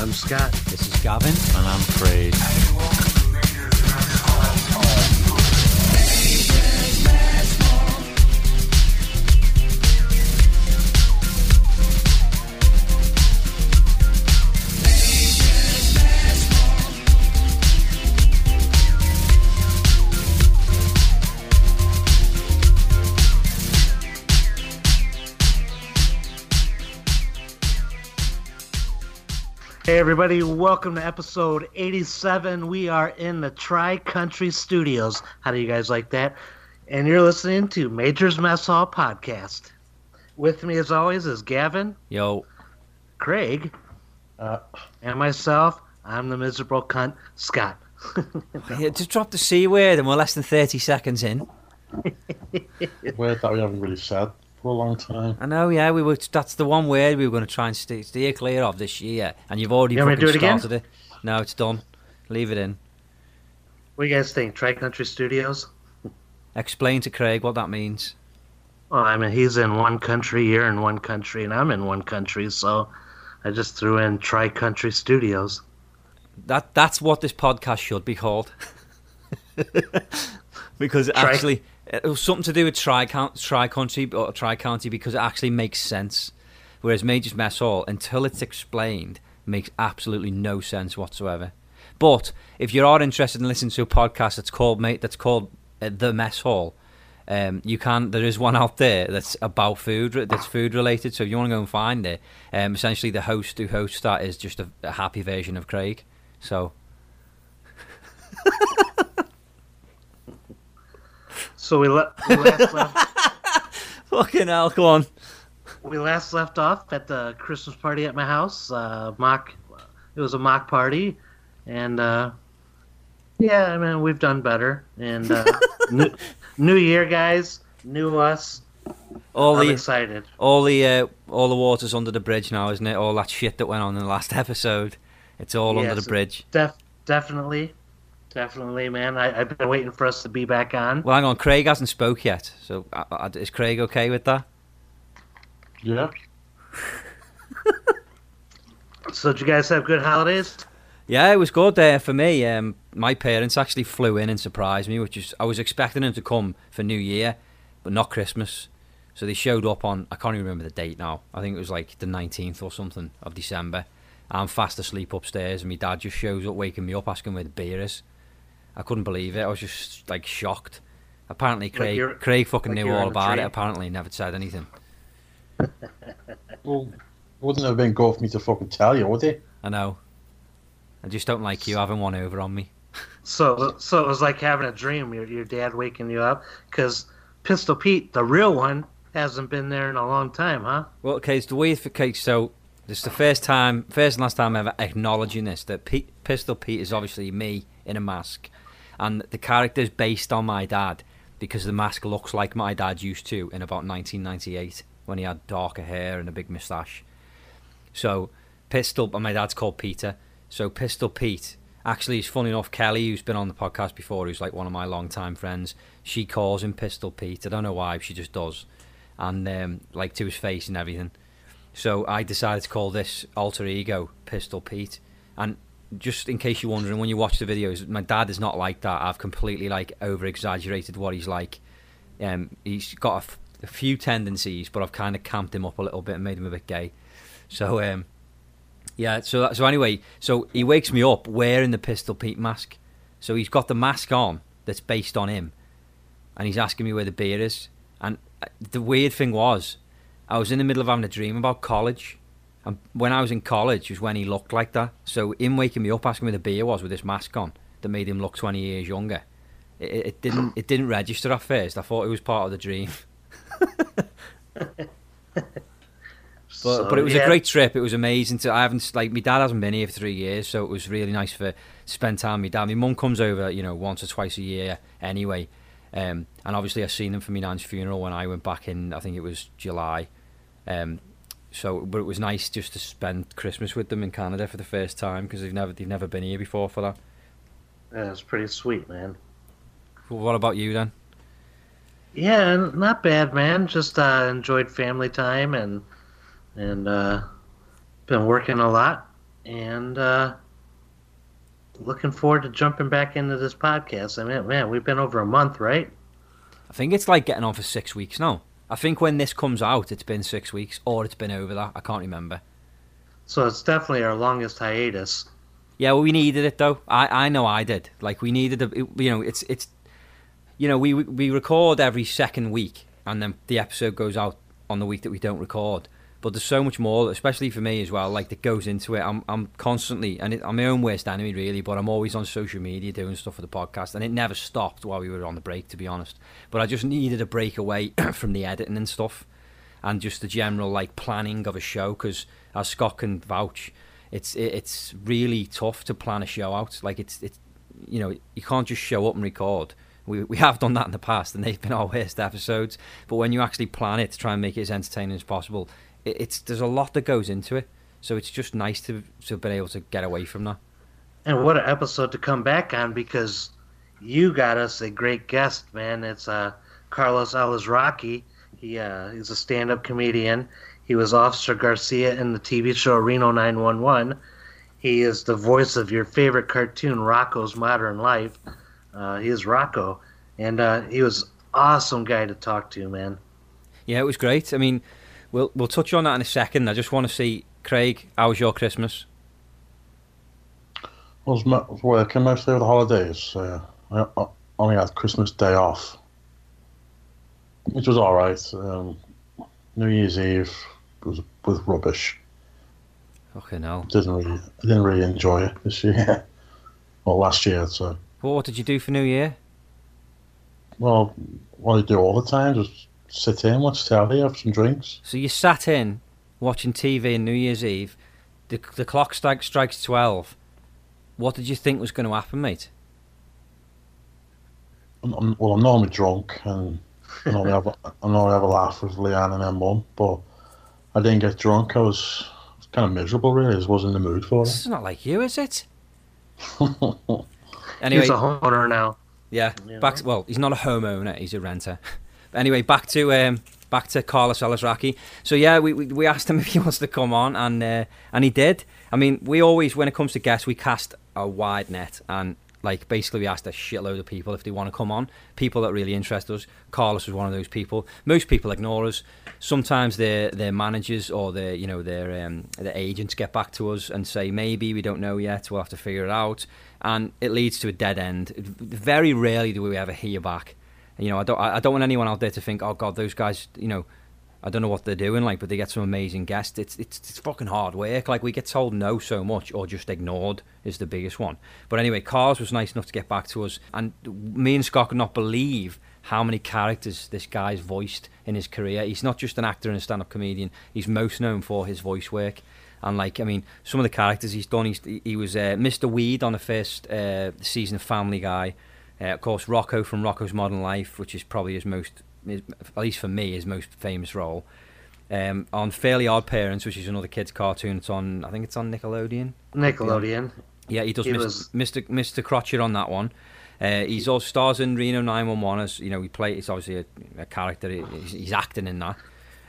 I'm Scott. This is Gavin. And I'm Craig. Hey, everybody, welcome to episode 87. We are in the Tri Country Studios. How do you guys like that? And you're listening to Major's Mess Hall podcast. With me, as always, is Gavin, Yo, Craig, Uh, and myself. I'm the miserable cunt, Scott. yeah, just drop the C word and we're less than 30 seconds in. word that we haven't really said for a long time. I know, yeah, we were. That's the one word we were going to try and steer, steer clear of this year. And you've already You want fucking do it again? it. No, it's done. Leave it in. What do you guys think? Tri Country Studios? Explain to Craig what that means. Well, I mean, he's in one country, you're in one country, and I'm in one country, so I just threw in Tri Country Studios. That That's what this podcast should be called. because Tri- actually, it was something to do with tri tri country or tri county because it actually makes sense. Whereas Major's Mess Hall, until it's explained, makes absolutely no sense whatsoever. But if you are interested in listening to a podcast that's called mate that's called uh, the Mess Hall, um, you can. There is one out there that's about food, that's food related. So if you want to go and find it, um, essentially the host who hosts that is just a, a happy version of Craig. So So we, le- we last left fucking hell, go on. we last left off at the Christmas party at my house. Uh, mock, it was a mock party, and uh, yeah, I mean we've done better. And uh, new, new year, guys, new us. All I'm the excited. all the uh, all the water's under the bridge now, isn't it? All that shit that went on in the last episode, it's all under the bridge. Def- definitely, definitely, man. I, I've been waiting for us to be back on. Well, hang on, Craig hasn't spoke yet. So uh, uh, is Craig okay with that? Yeah. So, did you guys have good holidays? Yeah, it was good there for me. Um, my parents actually flew in and surprised me, which is I was expecting them to come for New Year, but not Christmas. So they showed up on I can't even remember the date now. I think it was like the nineteenth or something of December. I'm fast asleep upstairs, and my dad just shows up, waking me up, asking where the beer is. I couldn't believe it. I was just like shocked. Apparently, Craig you're- Craig fucking like knew all about it. Apparently, never said anything. Well, wouldn't have been good for me to fucking tell you, would it? I know. I just don't like you having one over on me. So, so it was like having a dream. Your your dad waking you up because Pistol Pete, the real one, hasn't been there in a long time, huh? Well, okay, it's the weird for Cake. So this is the first time, first and last time ever acknowledging this that Pete, Pistol Pete is obviously me in a mask, and the character is based on my dad because the mask looks like my dad used to in about 1998 when he had darker hair and a big moustache. So Pistol, and my dad's called Peter. So Pistol Pete. Actually, it's funny enough. Kelly, who's been on the podcast before, who's like one of my long-time friends, she calls him Pistol Pete. I don't know why, she just does, and um, like to his face and everything. So I decided to call this alter ego Pistol Pete. And just in case you're wondering, when you watch the videos, my dad is not like that. I've completely like over exaggerated what he's like. Um, he's got a, f- a few tendencies, but I've kind of camped him up a little bit and made him a bit gay. So um, yeah. So so anyway, so he wakes me up wearing the Pistol Pete mask. So he's got the mask on that's based on him, and he's asking me where the beer is. And uh, the weird thing was, I was in the middle of having a dream about college. And when I was in college was when he looked like that. So him waking me up asking where the beer was with this mask on that made him look 20 years younger. It, it didn't it didn't register at first. I thought it was part of the dream. But, but it was a great trip. It was amazing. To, I haven't like my dad hasn't been here for three years, so it was really nice for spend time with my dad. My mum comes over, you know, once or twice a year anyway. Um, and obviously I seen them for my nan's funeral when I went back in. I think it was July. Um, so, but it was nice just to spend Christmas with them in Canada for the first time because they've never they've never been here before for that. Yeah, it's pretty sweet, man. Well, what about you then? Yeah, not bad, man. Just uh, enjoyed family time and and uh, been working a lot. and uh, looking forward to jumping back into this podcast. I mean, man, we've been over a month, right? I think it's like getting on for six weeks now. I think when this comes out, it's been six weeks, or it's been over that. I can't remember. So it's definitely our longest hiatus. Yeah, well, we needed it though. I, I know I did. Like we needed, a, you know, it's it's, you know, we we record every second week, and then the episode goes out on the week that we don't record. But there's so much more, especially for me as well. Like that goes into it. I'm I'm constantly, and it, I'm my own worst enemy really. But I'm always on social media doing stuff for the podcast, and it never stopped while we were on the break, to be honest. But I just needed a break away from the editing and stuff, and just the general like planning of a show. Because as Scott can vouch, it's it, it's really tough to plan a show out. Like it's it's you know you can't just show up and record. We, we have done that in the past, and they've been our worst episodes. But when you actually plan it to try and make it as entertaining as possible, it, it's there's a lot that goes into it. So it's just nice to to be able to get away from that. And what an episode to come back on because you got us a great guest, man. It's uh, Carlos Alazraqui. He uh, he's a stand-up comedian. He was Officer Garcia in the TV show Reno 911. He is the voice of your favorite cartoon, Rocko's Modern Life. Uh, he is Rocko, and uh, he was awesome guy to talk to, man. Yeah, it was great. I mean, we'll we'll touch on that in a second. I just want to see Craig. How was your Christmas? I was, was working mostly over the holidays. Uh, I, I only had Christmas Day off, which was all right. Um, New Year's Eve was was rubbish. Okay, no. Didn't really, I didn't really enjoy it this year. Well, last year, so. Well, what did you do for New Year? Well, what I do all the time just sit in, watch telly, have some drinks. So you sat in watching TV on New Year's Eve. The the clock strike, strikes twelve. What did you think was going to happen, mate? I'm, I'm, well, I'm normally drunk and I normally have a, I normally have a laugh with Leanne and her mum, but I didn't get drunk. I was, I was kind of miserable, really. I just wasn't in the mood for This is not like you, is it? it. Anyway, He's a homeowner now. yeah. You Back. well, he's not a homeowner. He's a renter. Anyway, back to um, back to Carlos Alazraqui. So yeah, we, we we asked him if he wants to come on, and uh, and he did. I mean, we always, when it comes to guests, we cast a wide net, and like basically we asked a shitload of people if they want to come on. People that really interest us. Carlos was one of those people. Most people ignore us. Sometimes their their managers or their you know their um, their agents get back to us and say maybe we don't know yet. We'll have to figure it out, and it leads to a dead end. Very rarely do we ever hear back. You know, I don't I don't want anyone out there to think, oh god, those guys, you know. I don't know what they're doing, like, but they get some amazing guests. It's it's it's fucking hard work. Like we get told no so much, or just ignored is the biggest one. But anyway, Cars was nice enough to get back to us, and me and Scott could not believe how many characters this guy's voiced in his career. He's not just an actor and a stand-up comedian. He's most known for his voice work. And like, I mean, some of the characters he's done. He's, he was uh, Mr. Weed on the first uh, season of Family Guy. Uh, of course, Rocko from Rocko's Modern Life, which is probably his most, his, at least for me, his most famous role. Um, on Fairly Odd Parents, which is another kids' cartoon. It's on, I think it's on Nickelodeon. Nickelodeon. Yeah, he does He Mr. was- Mr. Mr. Crocker on that one. Uh, he's also stars in Reno 911 as you know. He play. It's obviously a, a character. He's, he's acting in that.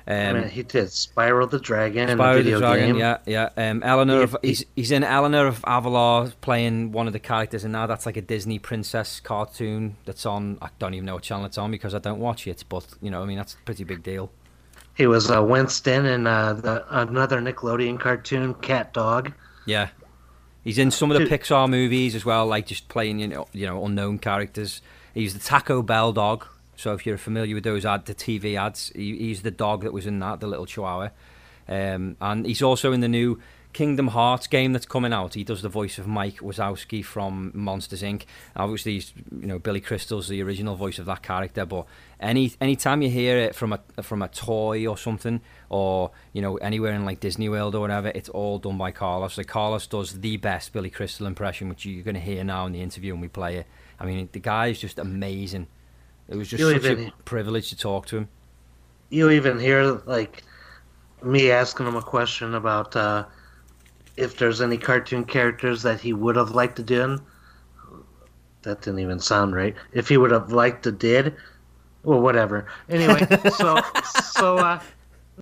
I Um, mean, he did Spyro the Dragon in Spyro the the video Dragon, game. yeah, yeah. Um, Eleanor, of, he's he's in Eleanor of Avalor playing one of the characters and now That's like a Disney princess cartoon that's on. I don't even know what channel it's on because I don't watch it. But you know, I mean, that's a pretty big deal. He was uh, Winston in uh, the, another Nickelodeon cartoon, Cat Dog. Yeah, he's in some of the Dude. Pixar movies as well, like just playing you know you know unknown characters. He's the Taco Bell dog. So if you're familiar with those ad, the TV ads, he, he's the dog that was in that, the little Chihuahua. Um, and he's also in the new Kingdom Hearts game that's coming out. He does the voice of Mike Wazowski from Monsters Inc. Obviously, he's, you know Billy Crystal's the original voice of that character. But any any time you hear it from a from a toy or something, or you know anywhere in like Disney World or whatever, it's all done by Carlos. So Carlos does the best Billy Crystal impression, which you're going to hear now in the interview when we play it. I mean, the guy is just amazing. It was just You such a privilege to talk to him. You even hear like me asking him a question about uh, if there's any cartoon characters that he would have liked to do. That didn't even sound right. If he would have liked to did, well, whatever. Anyway, so so uh,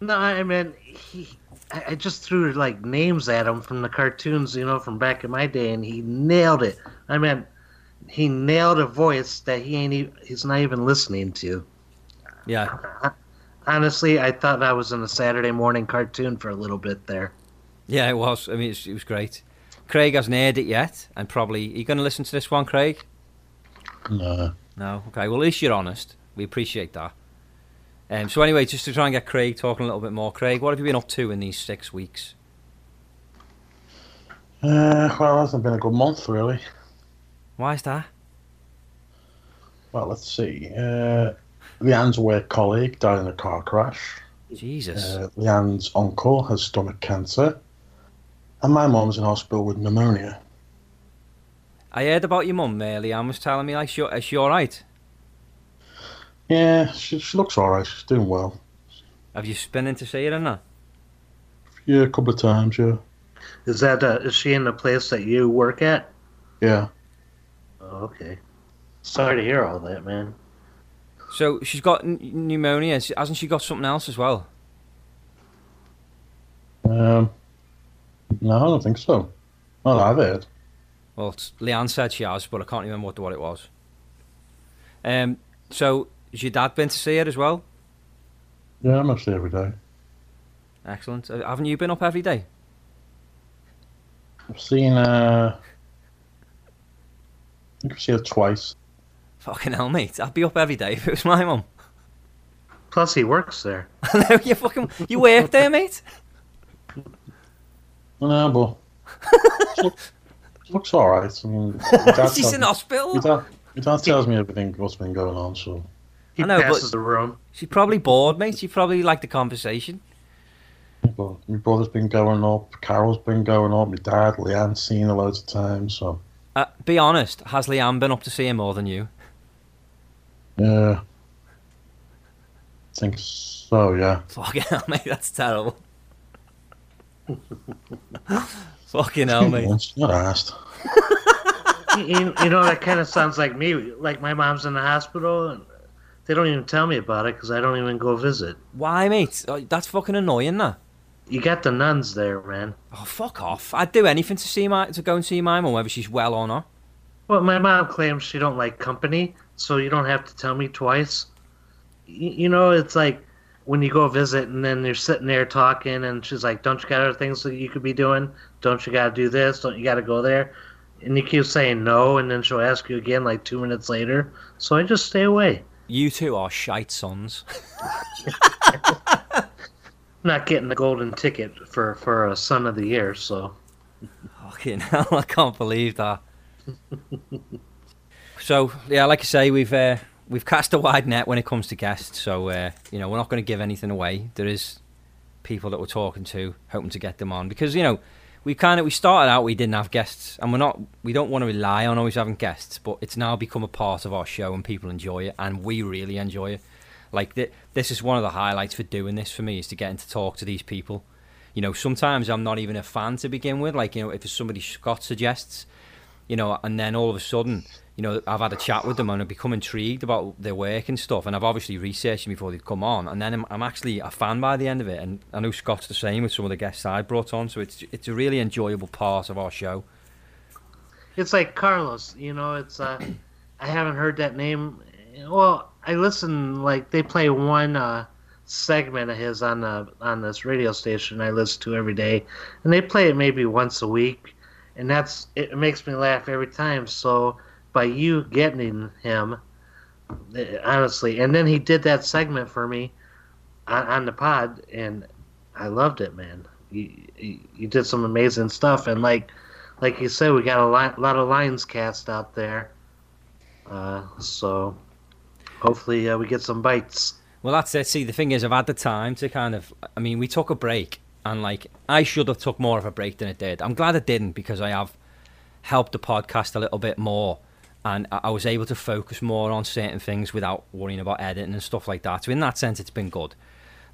no, I mean he I just threw like names at him from the cartoons, you know, from back in my day, and he nailed it. I mean, he nailed a voice that he ain't. e he's not even listening to. Yeah. Honestly, I thought I was in a Saturday morning cartoon for a little bit there. Yeah, it was. I mean, it was great. Craig hasn't heard it yet, and probably you going to listen to this one, Craig? No. No. Okay. Well, at least you're honest. We appreciate that. Um, so anyway, just to try and get Craig talking a little bit more, Craig, what have you been up to in these six weeks? Uh, well, it hasn't been a good month, really. Why is that? Well, let's see. Uh, Leanne's work colleague died in a car crash. Jesus. Uh, Leanne's uncle has stomach cancer. And my mum's in hospital with pneumonia. I heard about your mum there. Leanne was telling me, like, she, is she all right? Yeah, she, she looks alright. She's doing well. Have you been in to see her and that? Yeah, a couple of times, yeah. Is that uh, is she in the place that you work at? Yeah. Oh, okay. Sorry to hear all that, man. So she's got n- pneumonia. Hasn't she got something else as well? Um, no, I don't think so. Not that I've heard. Well, Leanne said she has, but I can't remember what, what it was. Um, so has your dad been to see her as well? Yeah, mostly every day. Excellent. Uh, haven't you been up every day? I've seen, uh, I think I've seen her twice. Fucking hell, mate. I'd be up every day if it was my mum. Plus, he works there. no, you fucking you work there, mate. No, but she looks, she looks alright. I mean, She's in me- hospital. my dad, my dad tells me everything what's been going on, so He I know, but- passes the room. She's probably bored, mate. She probably liked the conversation. but my brother's been going up, Carol's been going up, my dad, Leanne's seen her loads of times, so Uh, be honest, has Liam been up to see him more than you? yeah. I think so, yeah. Fucking hell, mate. That's terrible. Fucking hell, mate. Once, not asked. you, you know, that kind of sounds like me. Like my mom's in the hospital, and they don't even tell me about it because I don't even go visit. Why, mate? Oh, That's fucking annoying, that. You got the nuns there, man. Oh, fuck off. I'd do anything to see my to go and see my mum, whether she's well or not. Well, my mom claims she don't like company, so you don't have to tell me twice. Y- you know, it's like when you go visit and then you're sitting there talking, and she's like, "Don't you got other things that you could be doing? Don't you got to do this? Don't you got to go there?" And you keep saying no, and then she'll ask you again like two minutes later. So I just stay away. You two are shite sons. not getting the golden ticket for for a son of the year. So Fucking hell, I can't believe that. so yeah, like I say, we've uh, we've cast a wide net when it comes to guests. So uh, you know, we're not going to give anything away. There is people that we're talking to, hoping to get them on because you know we kind of we started out we didn't have guests, and we're not we don't want to rely on always having guests, but it's now become a part of our show and people enjoy it, and we really enjoy it. Like th- this is one of the highlights for doing this for me is to getting to talk to these people. You know, sometimes I'm not even a fan to begin with. Like you know, if somebody Scott suggests, you know, and then all of a sudden, you know, I've had a chat with them and I've become intrigued about their work and stuff, and I've obviously researched them before they've come on, and then I'm, I'm actually a fan by the end of it, and I know Scott's the same with some of the guests I brought on, so it's it's a really enjoyable part of our show. it's like Carlos. You know, it's uh, I haven't heard that name. Well, I listen like they play one uh, segment of his on the on this radio station I listen to every day, and they play it maybe once a week, and that's it makes me laugh every time. So by you getting him, eh, honestly, and then he did that segment for me on, on the pod, and I loved it, man. You, you you did some amazing stuff, and like like you said, we got a lot, lot of lines cast out there. Uh, so hopefully uh, we get some bites. Well, that's it. See, the thing is, I've had the time to kind of. I mean, we took a break, and like, I should have took more of a break than it did. I'm glad I didn't because I have helped the podcast a little bit more, and I was able to focus more on certain things without worrying about editing and stuff like that. So in that sense, it's been good.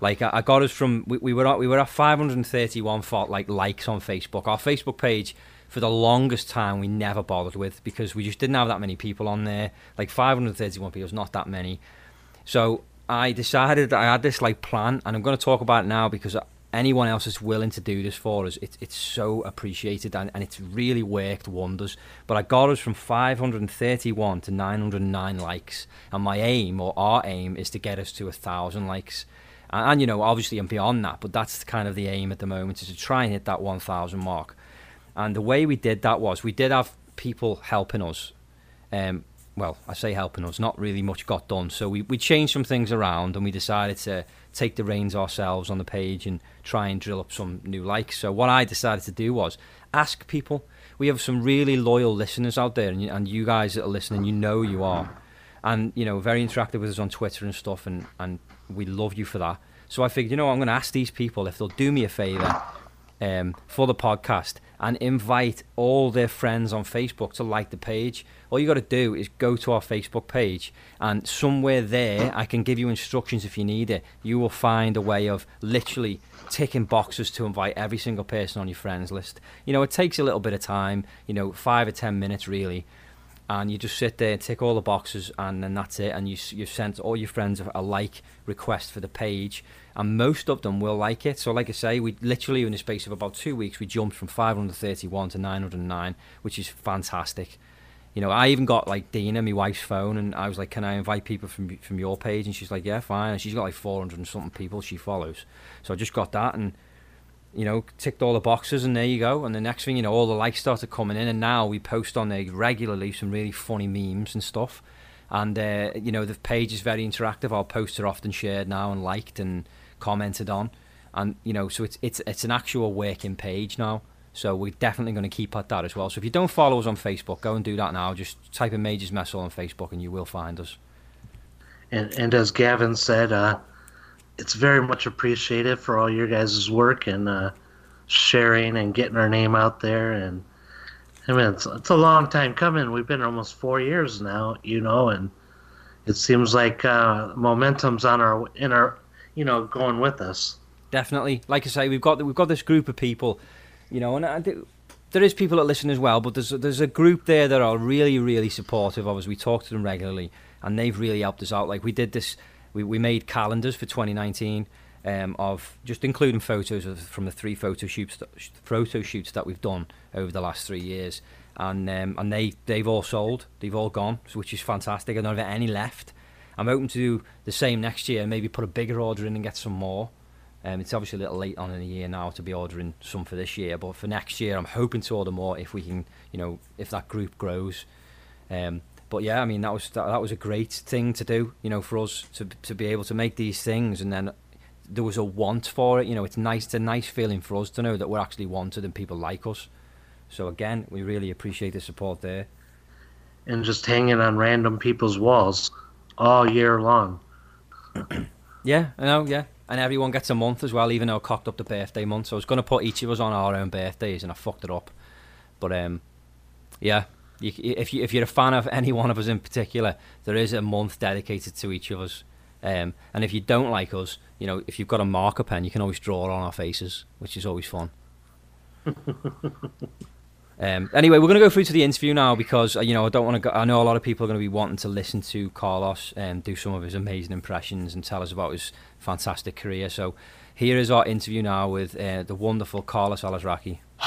Like I got us from we, we were at, we were at 531 fo- like likes on Facebook. Our Facebook page for the longest time we never bothered with because we just didn't have that many people on there. Like 531 people is not that many. So I decided that I had this like plan, and I'm going to talk about it now because anyone else is willing to do this for us, it's it's so appreciated and, and it's really worked wonders. But I got us from 531 to 909 likes, and my aim or our aim is to get us to a thousand likes. And, and you know, obviously, I'm beyond that, but that's kind of the aim at the moment is to try and hit that 1,000 mark. And the way we did that was we did have people helping us. Um, well, I say helping us, not really much got done. So we, we changed some things around and we decided to take the reins ourselves on the page and try and drill up some new likes. So what I decided to do was ask people. We have some really loyal listeners out there, and you, and you guys that are listening, you know you are, and you know very interactive with us on Twitter and stuff, and and we love you for that. So I figured, you know, I'm going to ask these people if they'll do me a favour um, for the podcast and invite all their friends on Facebook to like the page. All you got to do is go to our Facebook page, and somewhere there, I can give you instructions if you need it. You will find a way of literally ticking boxes to invite every single person on your friends list. You know, it takes a little bit of time, you know, five or ten minutes really. And you just sit there and tick all the boxes, and then that's it. And you, you've sent all your friends a like request for the page and most of them will like it. So, like I say, we literally in the space of about two weeks, we jumped from 531 to 909, which is fantastic. You know, I even got like Dina, my wife's phone, and I was like, "Can I invite people from from your page?" And she's like, "Yeah, fine." And she's got like 400 and something people she follows. So I just got that and you know ticked all the boxes, and there you go. And the next thing you know, all the likes started coming in, and now we post on there regularly some really funny memes and stuff. And uh, you know, the page is very interactive. Our posts are often shared now and liked and commented on, and you know, so it's it's it's an actual working page now. So we're definitely going to keep at that as well. So if you don't follow us on Facebook, go and do that now. Just type in Majors Mess Hall on Facebook, and you will find us. And and as Gavin said, uh, it's very much appreciated for all your guys' work and uh, sharing and getting our name out there. And I mean, it's it's a long time coming. We've been almost four years now, you know, and it seems like uh, momentum's on our in our you know, going with us. Definitely, like I say, we've got we've got this group of people, you know, and I do, there is people that listen as well, but there's there's a group there that are really really supportive of us. We talk to them regularly, and they've really helped us out. Like we did this, we we made calendars for 2019. Um, of just including photos of, from the three photo shoots photo shoots that we've done over the last three years, and um, and they they've all sold, they've all gone, which is fantastic. I don't have any left. I'm hoping to do the same next year, maybe put a bigger order in and get some more. Um, it's obviously a little late on in the year now to be ordering some for this year, but for next year, I'm hoping to order more if we can, you know, if that group grows. Um, but yeah, I mean that was that, that was a great thing to do, you know, for us to to be able to make these things, and then there was a want for it. You know, it's nice, it's a nice feeling for us to know that we're actually wanted and people like us. So again, we really appreciate the support there. And just hanging on random people's walls all year long. yeah, I know. Yeah, and everyone gets a month as well, even though I cocked up the birthday month. So I was going to put each of us on our own birthdays, and I fucked it up. But um, yeah, you, if you if you're a fan of any one of us in particular, there is a month dedicated to each of us. Um, and if you don't like us, you know, if you've got a marker pen, you can always draw on our faces, which is always fun. Um, anyway, we're going to go through to the interview now because uh, you know I don't want to. Go, I know a lot of people are going to be wanting to listen to Carlos and do some of his amazing impressions and tell us about his fantastic career. So here is our interview now with uh, the wonderful Carlos Alazraqui.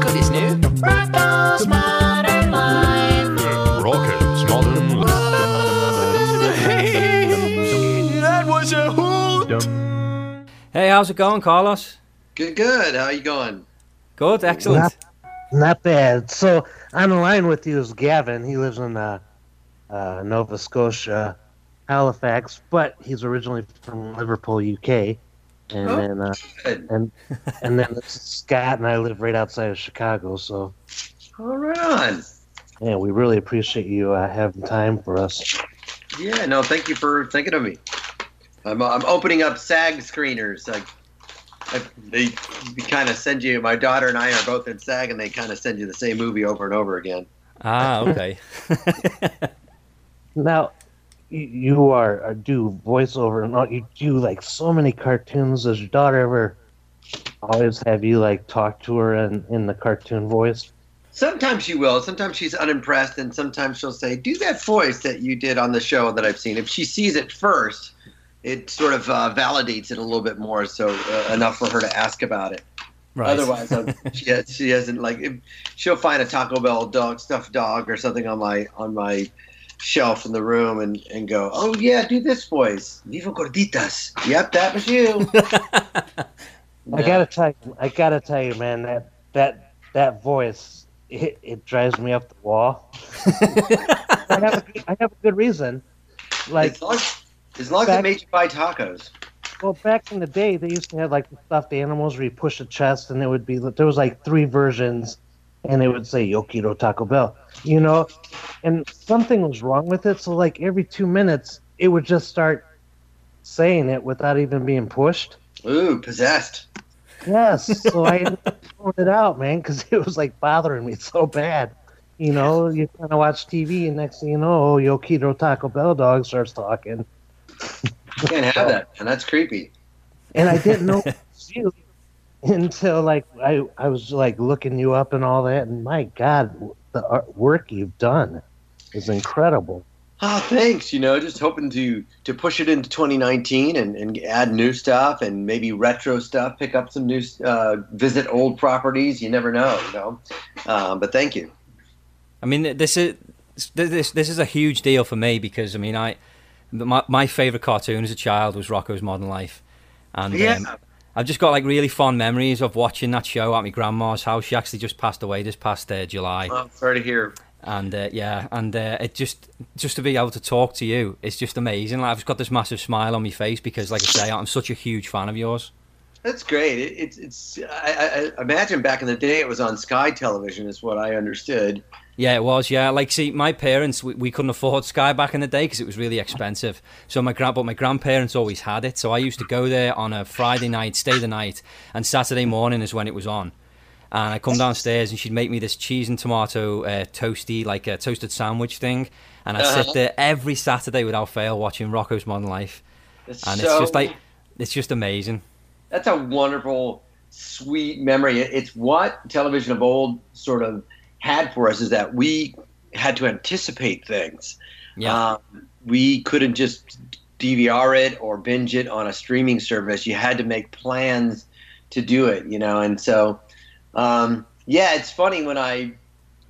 Good is new. Hey, how's it going, Carlos? Good, good. How are you going? Good, excellent. Not, bad. So on the line with you is Gavin. He lives in uh, uh, Nova Scotia, Halifax, but he's originally from Liverpool, UK. And Oh, then uh, and and then Scott and I live right outside of Chicago. So All right on. yeah, we really appreciate you uh, having time for us. Yeah, no, thank you for thinking of me. I'm, I'm opening up SAG screeners. I, they kind of send you. My daughter and I are both in SAG, and they kind of send you the same movie over and over again. Ah, okay. Now, you, you are, are do voiceover and all, you do like so many cartoons. Does your daughter ever always have you like talk to her in, in the cartoon voice? Sometimes she will. Sometimes she's unimpressed, and sometimes she'll say, "Do that voice that you did on the show that I've seen." If she sees it first, it sort of uh, validates it a little bit more, so uh, enough for her to ask about it. Right. Otherwise, she has, she hasn't like. If, she'll find a Taco Bell dog stuffed dog or something on my on my shelf in the room and, and go, "Oh yeah, do this voice, Viva Gorditas." Yep, that was you. I gotta tell you, I gotta tell you, man, that that that voice, it, it drives me up the wall. I, have a, good- I have a good reason. Like, as long, as, long as it made you buy tacos. well, back in the day, they used to have like the stuffed animals where you push a chest, and it would be there was like three versions, and it would say Yo quiero Taco Bell, you know, and something was wrong with it. So like every two minutes, it would just start saying it without even being pushed. Ooh, possessed. Yes, so I pulled it out, man, because it was like bothering me so bad. You know, you kind of watch TV, and next thing you know, Yo quiero Taco Bell dog starts talking, You can't have that, and that's creepy. and I didn't know you until like I I was like looking you up and all that, and my God, the art- work you've done is incredible. Oh, thanks. You know, just hoping to to push it into 2019 and, and add new stuff and maybe retro stuff. Pick up some new, uh, visit old properties. You never know, you know. Um, but thank you. I mean, this is this this is a huge deal for me because I mean, I my my favorite cartoon as a child was Rocko's Modern Life, and Yeah. um, I've just got like really fond memories of watching that show at my grandma's house. She actually just passed away this past uh, July, Oh, sorry to hear. and uh, yeah, and uh, it just just to be able to talk to you, it's just amazing. Like I've just got this massive smile on my face because, like I say, I'm such a huge fan of yours. That's great. It, it's it's. I, I imagine back in the day it was on Sky Television, is what I understood. Yeah, it was. Yeah, like see, my parents we, we couldn't afford Sky back in the day because it was really expensive. So my grand, but my grandparents always had it. So I used to go there on a Friday night, stay the night, and Saturday morning is when it was on. And I come downstairs and she'd make me this cheese and tomato uh, toasty, like a toasted sandwich thing. And I Uh-huh. sit there every Saturday without fail watching Rocko's Modern Life, It's and so, it's just like it's just amazing. that's a wonderful, sweet memory. It's what television of old sort of had for us is that we had to anticipate things. Yeah, Um, we couldn't just DVR it or binge it on a streaming service. You had to make plans to do it, you know. And so, um, yeah, it's funny when I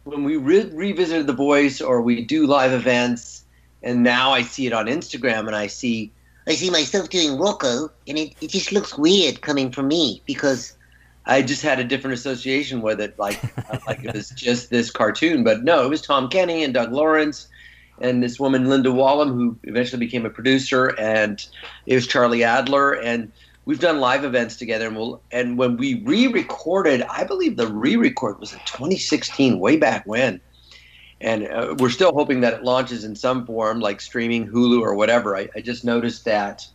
when we re- revisited The Voice or we do live events, and now I see it on Instagram and I see I see myself doing Rocko, and it, it just looks weird coming from me because I just had a different association with it, like like it was just this cartoon. But no, it was Tom Kenny and Doug Lawrence, and this woman Linda Wallem, who eventually became a producer, and it was Charlie Adler, and we've done live events together. And we'll and when we re-recorded, I believe the re-record was in 2016, way back when. And uh, we're still hoping that it launches in some form, like streaming, Hulu, or whatever. I, I just noticed that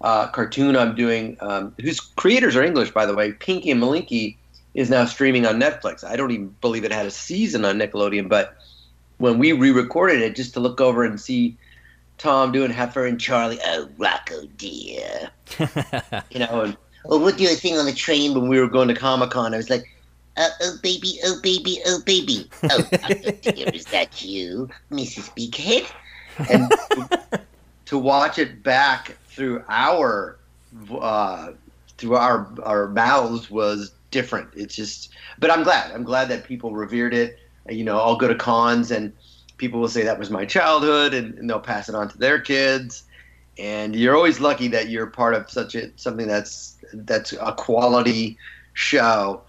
uh, cartoon I'm doing, um, whose creators are English, by the way, Pinky and Malinky, is now streaming on Netflix. I don't even believe it had a season on Nickelodeon, but when we re-recorded it, just to look over and see Tom doing Heffer and Charlie, oh Rocko dear, you know, and or we'll do a thing on the train. when we were going to Comic Con, I was like, Uh, oh baby, oh baby, oh baby. Oh, Rocko dear, is that you, Mrs. Bighead? and to watch it back through our uh, through our our mouths was different. It's just, but I'm glad. I'm glad that people revered it. You know, I'll go to cons and people will say that was my childhood, and, and they'll pass it on to their kids. And you're always lucky that you're part of such a something that's that's a quality show,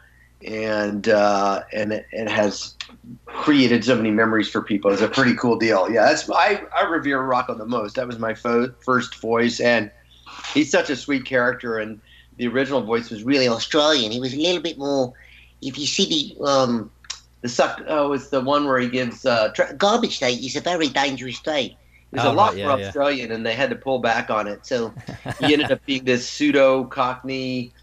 and uh, and it, it has created so many memories for people. It's a pretty cool deal. Yeah, that's I I revere Rocko the most. That was my fo- first voice, and he's such a sweet character. And the original voice was really Australian. He was a little bit more. If you see the um, the suck. Oh, it's the one where he gives. Uh, tra- garbage day is a very dangerous day. it was Oh, a lot right, yeah, for yeah. Australian, and they had to pull back on it. So he ended up being this pseudo Cockney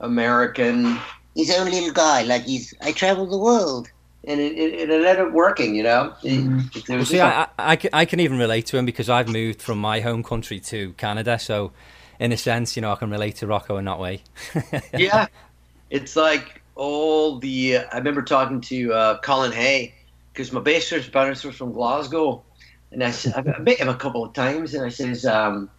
American, His own little guy, like he's. I travel the world. and it, it, it ended up working. You know, was Well, see, I, I, I can, I can even relate to him because I've moved from my home country to Canada. So, in a sense, you know, I can relate to Rocko in that way. yeah, it's like all the. I remember talking to uh, Colin Hay because my best friend's parents were from Glasgow, and I said I met him a couple of times, and I says, um,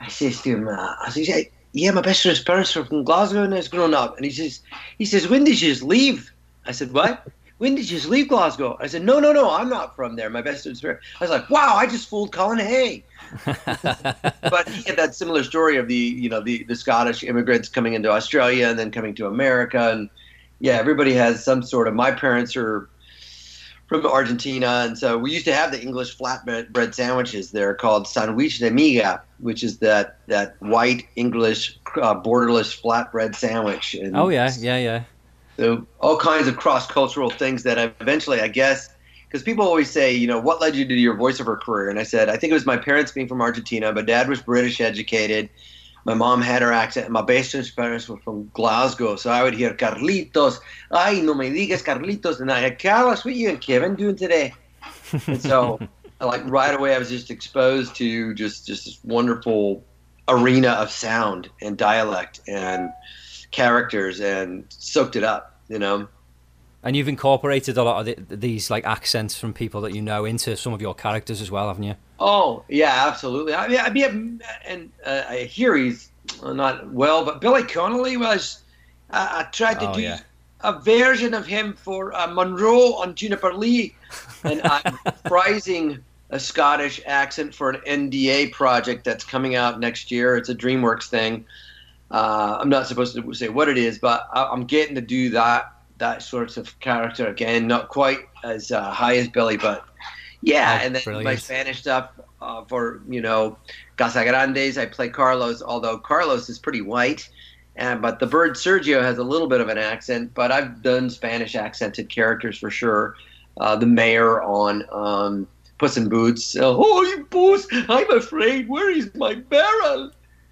I says to him, uh, I says, yeah, yeah, my best friend's parents were from Glasgow, and I grown up, and he says, he says, when did you leave? I said, what? When did you leave Glasgow? I said, no, no, no, I'm not from there. My best friend's parents. I was like, wow, I just fooled Colin Hay. but he had that similar story of the you know the the Scottish immigrants coming into Australia and then coming to America and yeah everybody has some sort of my parents are from Argentina and so we used to have the English flatbread bread sandwiches there called sandwich de miga which is that that white English uh, borderless flatbread sandwich and Oh yeah, yeah, yeah. so all kinds of cross cultural things that eventually I guess because people always say, you know, what led you to your voiceover career? And I said, I think it was my parents being from Argentina. but dad was British educated. My mom had her accent. and My best friend's parents were from Glasgow. So I would hear Carlitos. Ay, no me digas Carlitos. And I had Carlos, what you and Kevin doing today? And so, like, right away, I was just exposed to just, just this wonderful arena of sound and dialect and characters and soaked it up, you know? And you've incorporated a lot of the, these like accents from people that you know into some of your characters as well, haven't you? Oh yeah, absolutely. I mean, I mean, and uh, I hear he's not well, but Billy Connolly was. Uh, I tried to Oh, do yeah. a version of him for uh, Monroe on Juniper Lee, and I'm prizing a Scottish accent for an NDA project that's coming out next year. It's a DreamWorks thing. Uh, I'm not supposed to say what it is, but I, I'm getting to do that that sort of character again. Not quite as uh, high as Billy, but yeah. Oh, and then my. Spanish stuff uh, for you know Casa Casagrandes. I play Carlos, although Carlos is pretty white. And, but the bird Sergio has a little bit of an accent, but I've done Spanish accented characters for sure. Uh, the mayor on um, Puss in Boots. Uh, oh, you Puss! I'm afraid. Where is my barrel?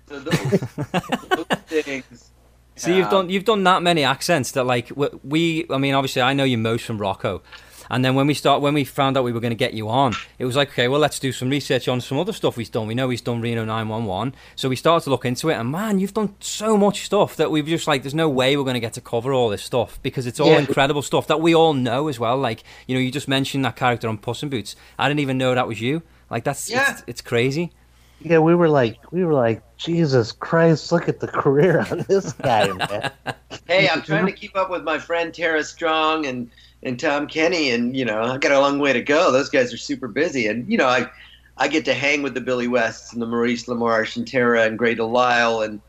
So those, those things. So you've done you've done that many accents that like we I mean obviously I know you most from Rocko, and then when we start when we found out we were going to get you on, it was like okay well let's do some research on some other stuff he's done. We know he's done Reno 911, so we started to look into it, and man you've done so much stuff that we've just like there's no way we're going to get to cover all this stuff because it's all Yeah. incredible stuff that we all know as well. Like you know you just mentioned that character on Puss in Boots, I didn't even know that was you. Like that's Yeah. it's, it's crazy. Yeah, we were like, we were like, Jesus Christ, look at the career on this guy, man. Hey, I'm trying to keep up with my friend Tara Strong and and Tom Kenny, and you know I got a long way to go. Those guys are super busy, and you know I I get to hang with the Billy Wests and the Maurice LaMarche and Tara and Grey Delisle and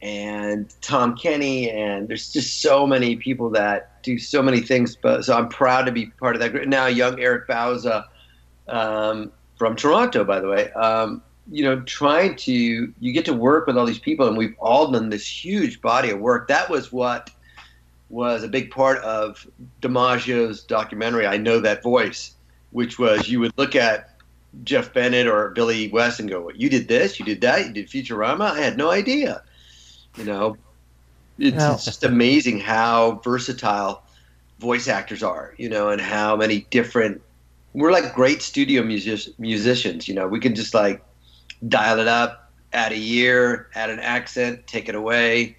and Tom Kenny, and there's just so many people that do so many things. But so I'm proud to be part of that group. Now, young Eric Bauza um, from Toronto, by the way. Um, you know, trying to you get to work with all these people, and we've all done this huge body of work. That was what was a big part of DiMaggio's documentary. I know that voice, which was you would look at Jeff Bennett or Billy West and go, you did this, you did that, you did Futurama." I had no idea. You know, it's, Now- it's just amazing how versatile voice actors are. You know, and how many different. We're like great studio music- musicians. You know, we can just like dial it up, add a year, add an accent, take it away.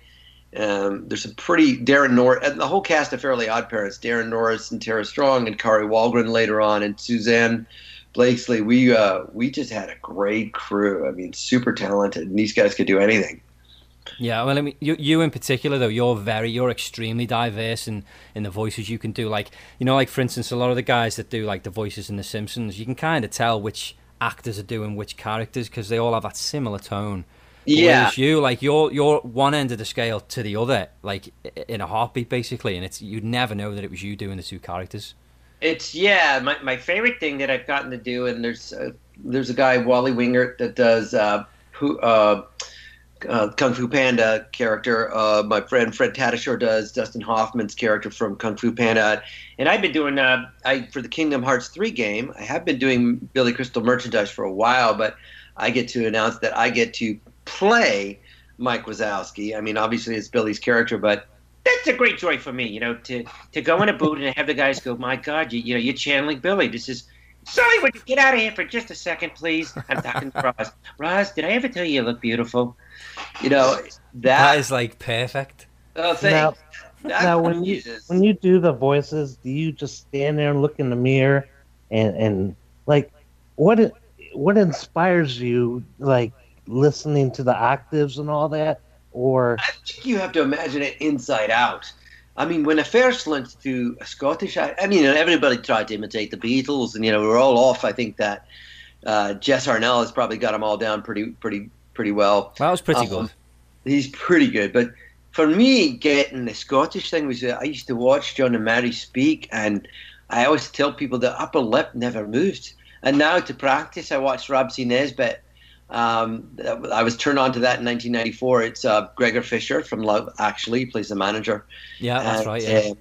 Um, there's some pretty Daran Norris and the whole cast of Fairly Odd Parents, Daran Norris and Tara Strong and Kari Wahlgren later on, and Susanne Blakeslee. We uh, we just had a great crew. I mean, super talented, and these guys could do anything. Yeah, well, I mean, you, you in particular though, you're very, you're extremely diverse in in the voices you can do. Like, you know, like for instance, a lot of the guys that do like the voices in The Simpsons, you can kind of tell which actors are doing which characters because they all have that similar tone. Yeah, you, like, you're you're one end of the scale to the other, like in a heartbeat, basically, and it's you'd never know that it was you doing the two characters. It's yeah, my, my favorite thing that I've gotten to do, and there's uh, there's a guy Wally Wingert that does uh, who uh, uh, Kung Fu Panda character. Uh, my friend Fred Tatasciore does Dustin Hoffman's character from Kung Fu Panda, and I've been doing uh, I for the Kingdom Hearts three game. I have been doing Billy Crystal merchandise for a while, but I get to announce that I get to play Mike Wazowski. I mean, obviously it's Billy's character, but that's a great joy for me, you know, to to go in a boot and have the guys go, "My God, you, you know, you're channeling Billy. This is." Sorry, would you get out of here for just a second, please? I'm talking to Roz. Roz, did I ever tell you you look beautiful? You know that. that is like perfect. oh, Now, thanks. That now when you when you do the voices, do you just stand there and look in the mirror and and like what it- what inspires you like listening to the octaves and all that or I think you have to imagine it inside out. I mean, when I first learned to do a Scottish, I, I mean, everybody tried to imitate the Beatles, and you know, we're all off. I think that uh, Jess Harnell has probably got them all down pretty, pretty, pretty well. That was pretty Um, good. He's pretty good, but for me, getting the Scottish thing was uh, I used to watch John and Mary speak, and I always tell people the upper lip never moved. And now to practice, I watched Rab C. Nesbitt. Um, I was turned on to that in 1994. It's uh, Gregor Fisher from Love Actually, plays the manager. Yeah, that's And, right. Yeah. uh,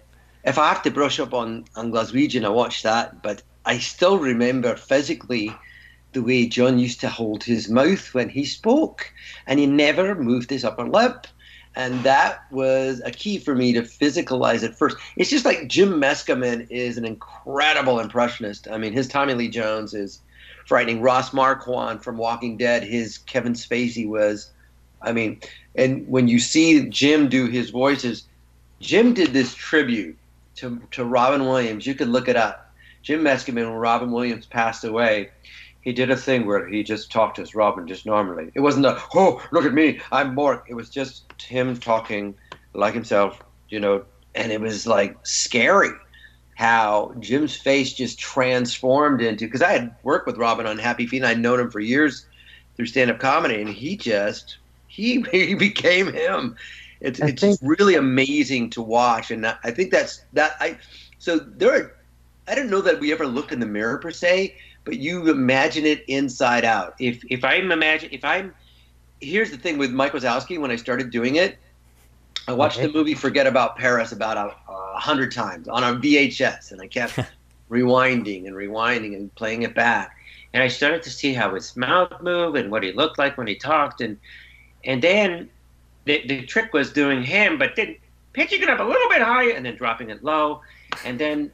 if I have to brush up on, on Glaswegian, I watch that, but I still remember physically the way John used to hold his mouth when he spoke, and he never moved his upper lip. And that was a key for me to physicalize it first. It's just like Jim Meskimen is an incredible impressionist. I mean, his Tommy Lee Jones is frightening. Ross Marquand from Walking Dead, his Kevin Spacey was, I mean, and when you see Jim do his voices, Jim did this tribute to, to Robin Williams. You could look it up. Jim Meskimen, when Robin Williams passed away, he did a thing where he just talked as Robin just normally. It wasn't a, oh, look at me, I'm Mork. It was just him talking like himself, you know, and it was like scary how Jim's face just transformed into, because I had worked with Robin on Happy Feet and I'd known him for years through stand up comedy, and he just, he, he became him. It's, I it's think- really amazing to watch. And I think that's that. I, so there are, I don't know that we ever look in the mirror per se, but you imagine it inside out. If if I'm imagine if I'm here's the thing with Mike Wazowski when I started doing it, I watched Okay. the movie Forget About Paris about a, a hundred times on a VHS, and I kept rewinding and rewinding and playing it back. And I started to see how his mouth moved and what he looked like when he talked, and and then the the trick was doing him, but then pitching it up a little bit higher and then dropping it low, and then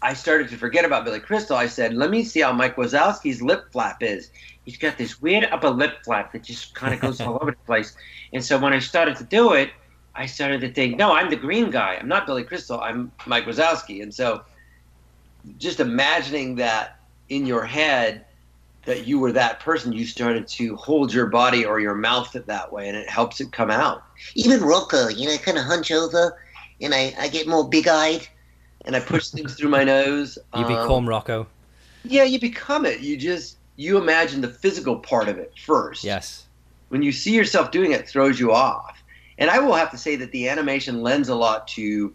I started to forget about Billy Crystal. I said, let me see how Mike Wazowski's lip flap is. He's got this weird upper lip flap that just kind of goes all over the place. And so when I started to do it, I started to think, no, I'm the green guy. I'm not Billy Crystal. I'm Mike Wazowski. And so just imagining that in your head that you were that person, you started to hold your body or your mouth that way, and it helps it come out. Even Rocko, you know, I kind of hunch over and I, I get more big eyed. And I push things through my nose. You Um, become Rocko. Yeah, you become it. You just you imagine the physical part of it first. Yes. When you see yourself doing it, it throws you off. And I will have to say that the animation lends a lot to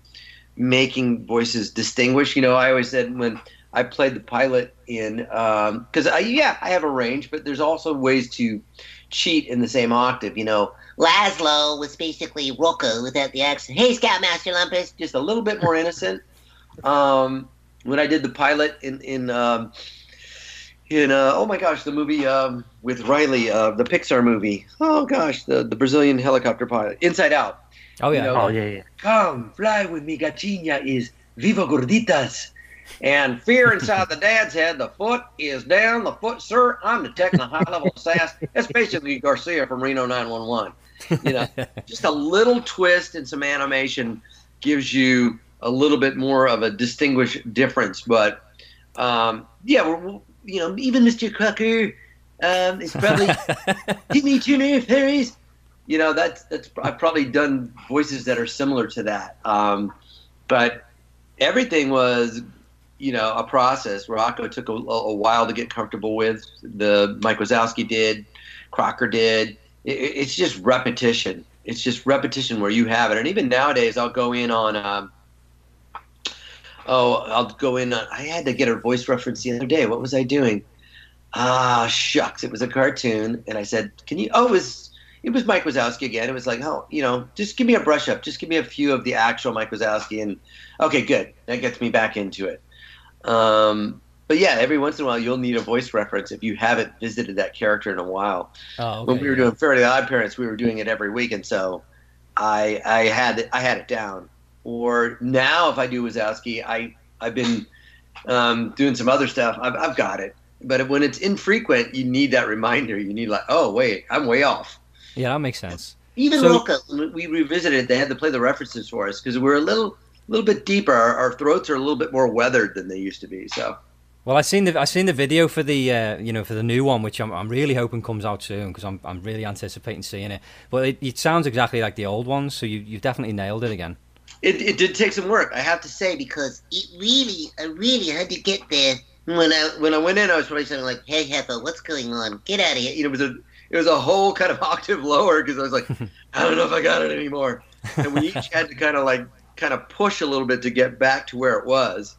making voices distinguish. You know, I always said when I played the pilot in because I yeah I have a range, but there's also ways to cheat in the same octave. You know, Lazlo was basically Rocko without the accent. Hey, Scoutmaster Lumpus. just a little bit more innocent. Um, when I did the pilot in in um, in uh, oh my gosh, the movie um, with Riley, uh, the Pixar movie. Oh gosh, the the Brazilian helicopter pilot, Inside Out. Oh yeah. You know, oh yeah yeah Come fly with me, gatinha is viva gorditas. And fear inside the dad's head. The foot is down. The foot, sir. I'm detecting a high level of sass. That's basically Garcia from Reno 911. You know, just a little twist and some animation gives you a little bit more of a distinguished difference. But um, yeah, we're, we're- you know, even Mr. Crocker um, is probably Timmy Junior Ferries. You know, that's that's I've probably done voices that are similar to that. Um, but everything was, you know, a process. Rocko took a, a while to get comfortable with. The Mike Wazowski did, Crocker did. It- it's just repetition. It's just repetition where you have it. And even nowadays, I'll go in on. Um, oh, I'll go in. On, I had to get a voice reference the other day. What was I doing? Ah, shucks! It was a cartoon, and I said, "Can you?" Oh, it was it was Mike Wazowski again. It was like, oh, you know, just give me a brush up. Just give me a few of the actual Mike Wazowski, and okay, good. That gets me back into it. Um, but yeah, every once in a while, you'll need a voice reference if you haven't visited that character in a while. Oh, When we were yeah. doing Fairly Odd Parents, we were doing it every week, and so I I had it, I had it down. Or now, if I do Wazowski, I I've been um, doing some other stuff. I've I've got it. But when it's infrequent, you need that reminder. You need like, oh wait, I'm way off. Yeah, that makes sense. Even So- we revisited, they had to play the references for us because we're a little, little bit deeper. Our, our throats are a little bit more weathered than they used to be. So Well, I seen the I seen the video for the uh, you know for the new one, which I'm, I'm really hoping comes out soon because I'm I'm really anticipating seeing it. But it, it sounds exactly like the old ones, so you you've definitely nailed it again. It, it did take some work, I have to say, because It really, I really had to get there. when I when I went in, I was probably saying like, Hey, Heffer, what's going on? Get out of here. you know, it was a it was a whole kind of octave lower because I was like, I don't know if I got it anymore, and we each had to kind of like kind of push a little bit to get back to where it was.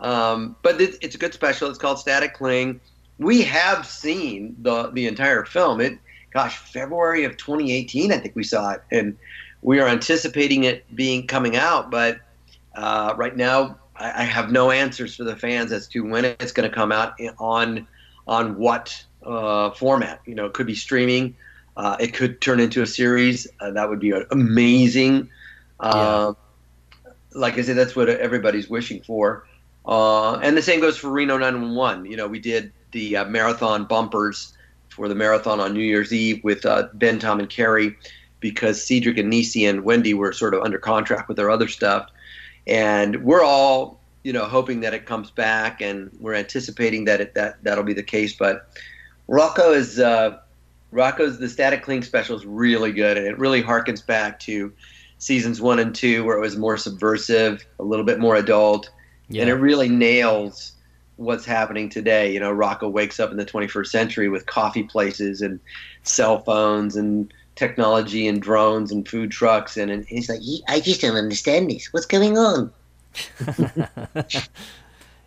Um, but it, it's a good special. It's called Static Cling. We have seen the the entire film. It, gosh, February of 2018, I think we saw it, and we are anticipating it being coming out. But uh, right now, I, I have no answers for the fans as to when it's going to come out on on what uh, format. You know, it could be streaming. Uh, it could turn into a series. Uh, that would be amazing. Um, Like I said, that's what everybody's wishing for. Uh, and the same goes for Reno 911. You know, we did the uh, marathon bumpers for the marathon on New Year's Eve with uh, Ben, Tom, and Kerri because Cedric and Niecy and Wendy were sort of under contract with their other stuff. And we're all, you know, hoping that it comes back and we're anticipating that it, that, that'll be the case. But Rocko is, uh, Rocko's The Static Cling special is really good and it really harkens back to seasons one and two where it was more subversive, a little bit more adult and it really nails what's happening today. You know, Rocko wakes up in the 21st century with coffee places and cell phones and technology and drones and food trucks and, and He's like, I just don't understand this. What's going on?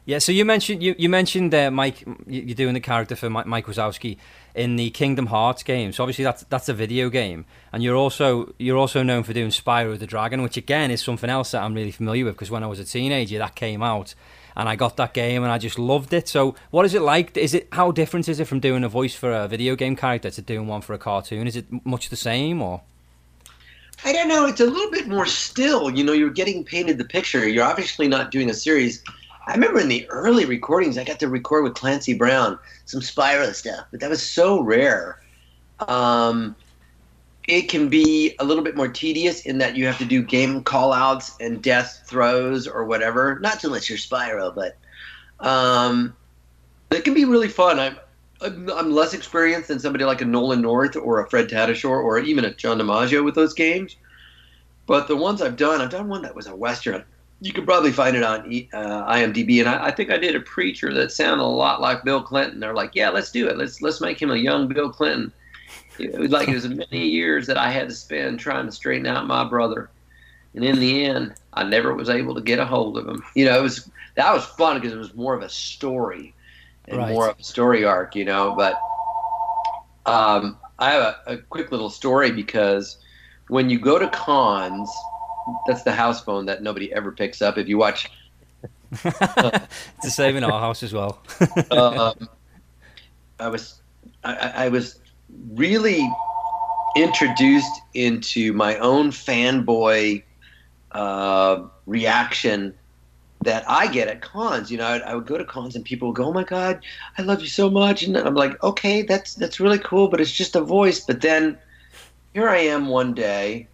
Yeah, so you mentioned you, you mentioned uh, Mike, you- you're doing the character for Mike, Mike Wazowski in the Kingdom Hearts game. So obviously that's that's a video game, and you're also you're also known for doing Spyro the Dragon, which again is something else that I'm really familiar with because when I was a teenager that came out, and I got that game and I just loved it. So what is it like? Is it how different is it from doing a voice for a video game character to doing one for a cartoon? Is it much the same or? I don't know. It's a little bit more still. You know, you're getting painted the picture. You're obviously not doing a series. I remember in the early recordings, I got to record with Clancy Brown some Spyro stuff, but that was so rare. Um, it can be a little bit more tedious in that you have to do game callouts and death throws or whatever. Not so much your Spyro, but um, it can be really fun. I'm, I'm I'm less experienced than somebody like a Nolan North or a Fred Tatasciore or even a John DiMaggio with those games. But the ones I've done, I've done one that was a western. You could probably find it on uh, IMDb, and I, I think I did a preacher that sounded a lot like Bill Clinton. They're like, "Yeah, let's do it. Let's let's make him a young Bill Clinton." It was like it was many years that I had to spend trying to straighten out my brother, and in the end, I never was able to get a hold of him. You know, it was that was fun because it was more of a story and Right. more of a story arc. You know, but um, I have a, a quick little story because when you go to cons, that's the house phone that nobody ever picks up. If you watch, it's the same in our house as well. um, I was, I, I I was really introduced into my own fanboy uh, reaction that I get at cons. You know, I, I would go to cons and people would go, "Oh my God, I love you so much," and I'm like, "Okay, that's that's really cool, but it's just a voice." But then here I am one day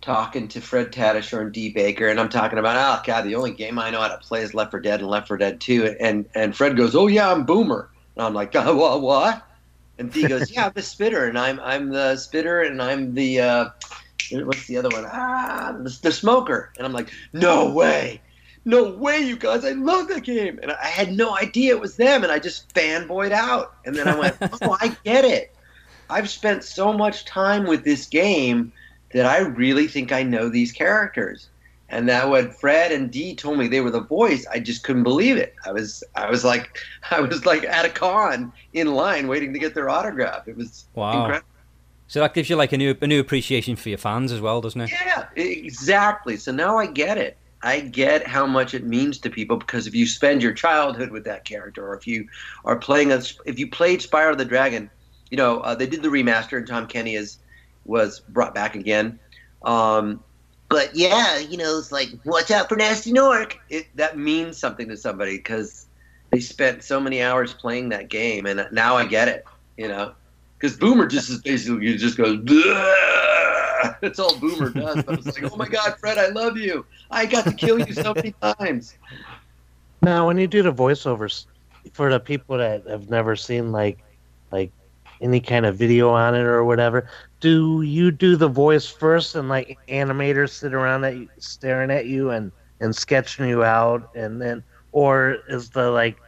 talking to Fred Tatasciore and Dee Baker, and I'm talking about, "Oh God, the only game I know how to play is Left 4 Dead and Left 4 Dead 2," and and Fred goes, "Oh yeah, I'm Boomer," and I'm like, "Oh, what?" And Dee goes, "Yeah, I'm the spitter, and I'm I'm the spitter, and I'm the uh, what's the other one? Ah, the, the smoker." And I'm like, "No way, no way, you guys! I love that game." And I had no idea it was them, and I just fanboyed out. And then I went, "Oh, I get it. I've spent so much time with this game that I really think I know these characters." And that when Fred and Dee told me they were the voice, I just couldn't believe it. I was I was like I was like at a con in line waiting to get their autograph. It was Wow. incredible. So that gives you like a new a new appreciation for your fans as well, doesn't it? Yeah, exactly. So now I get it. I get how much it means to people because if you spend your childhood with that character, or if you are playing a, if you played Spyro the Dragon, you know uh, they did the remaster and Tom Kenny is was brought back again. Um, But yeah, you know, it's like, watch out for Gnasty Gnorc. it, that means something to somebody because they spent so many hours playing that game, and now I get it. You know, because Boomer just is basically just goes. "Bleh." That's all Boomer does. But I was like, oh my God, Fred, I love you. I got to kill you so many times. Now, when you do the voiceovers for the people that have never seen like like any kind of video on it or whatever, do you do the voice first and like animators sit around at you, staring at you and and sketching you out, and then or is the like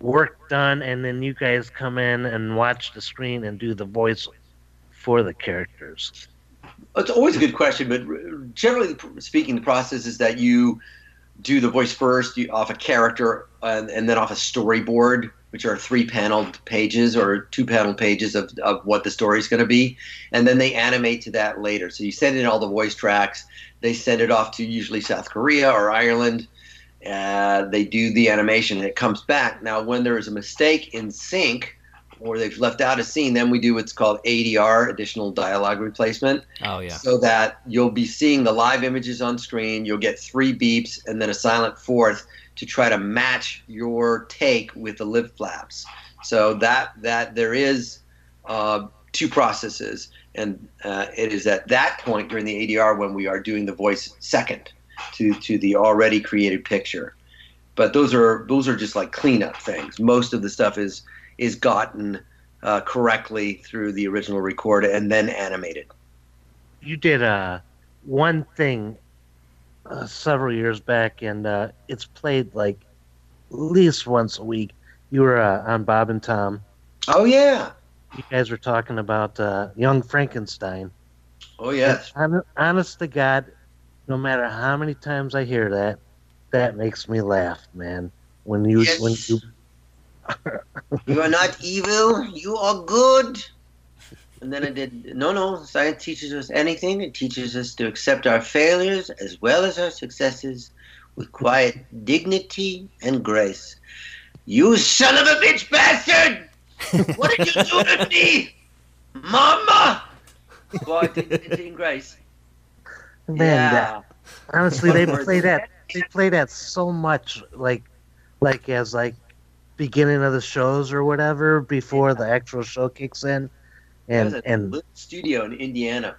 work done and then you guys come in and watch the screen and do the voice for the characters? It's always a good question, but generally speaking, the process is that you do the voice first you, off a character and, and then off a storyboard, which are three paneled pages or two paneled pages of, of what the story is going to be. And then they animate to that later. So you send in all the voice tracks, they send it off to usually South Korea or Ireland. Uh, they do the animation and it comes back. Now, when there is a mistake in sync, or they've left out a scene, then we do what's called ADR, additional dialogue replacement. Oh yeah. So that you'll be seeing the live images on screen, you'll get three beeps and then a silent fourth to try to match your take with the lip flaps. So that that there is uh, two processes, and uh, it is at that point during the ADR when we are doing the voice second to to the already created picture. But those are those are just like cleanup things. Most of the stuff is is gotten uh, correctly through the original record and then animated. you did uh, one thing uh, several years back, and uh, it's played like at least once a week. You were uh, on Bob and Tom. Oh yeah, You guys were talking about uh, Young Frankenstein. oh yes. And honest to God, no matter how many times I hear that, that makes me laugh, man. When you Yes. when you You are not evil. You are good. And then I did. No, no. Science teaches us anything. It teaches us to accept our failures as well as our successes with quiet dignity and grace. You son of a bitch bastard! What did you do to me, Mama? Quiet dignity and grace. man, yeah. that, honestly, they play that they play that so much, like like as like beginning of the shows or whatever before the actual show kicks in, That was and and studio in Indiana.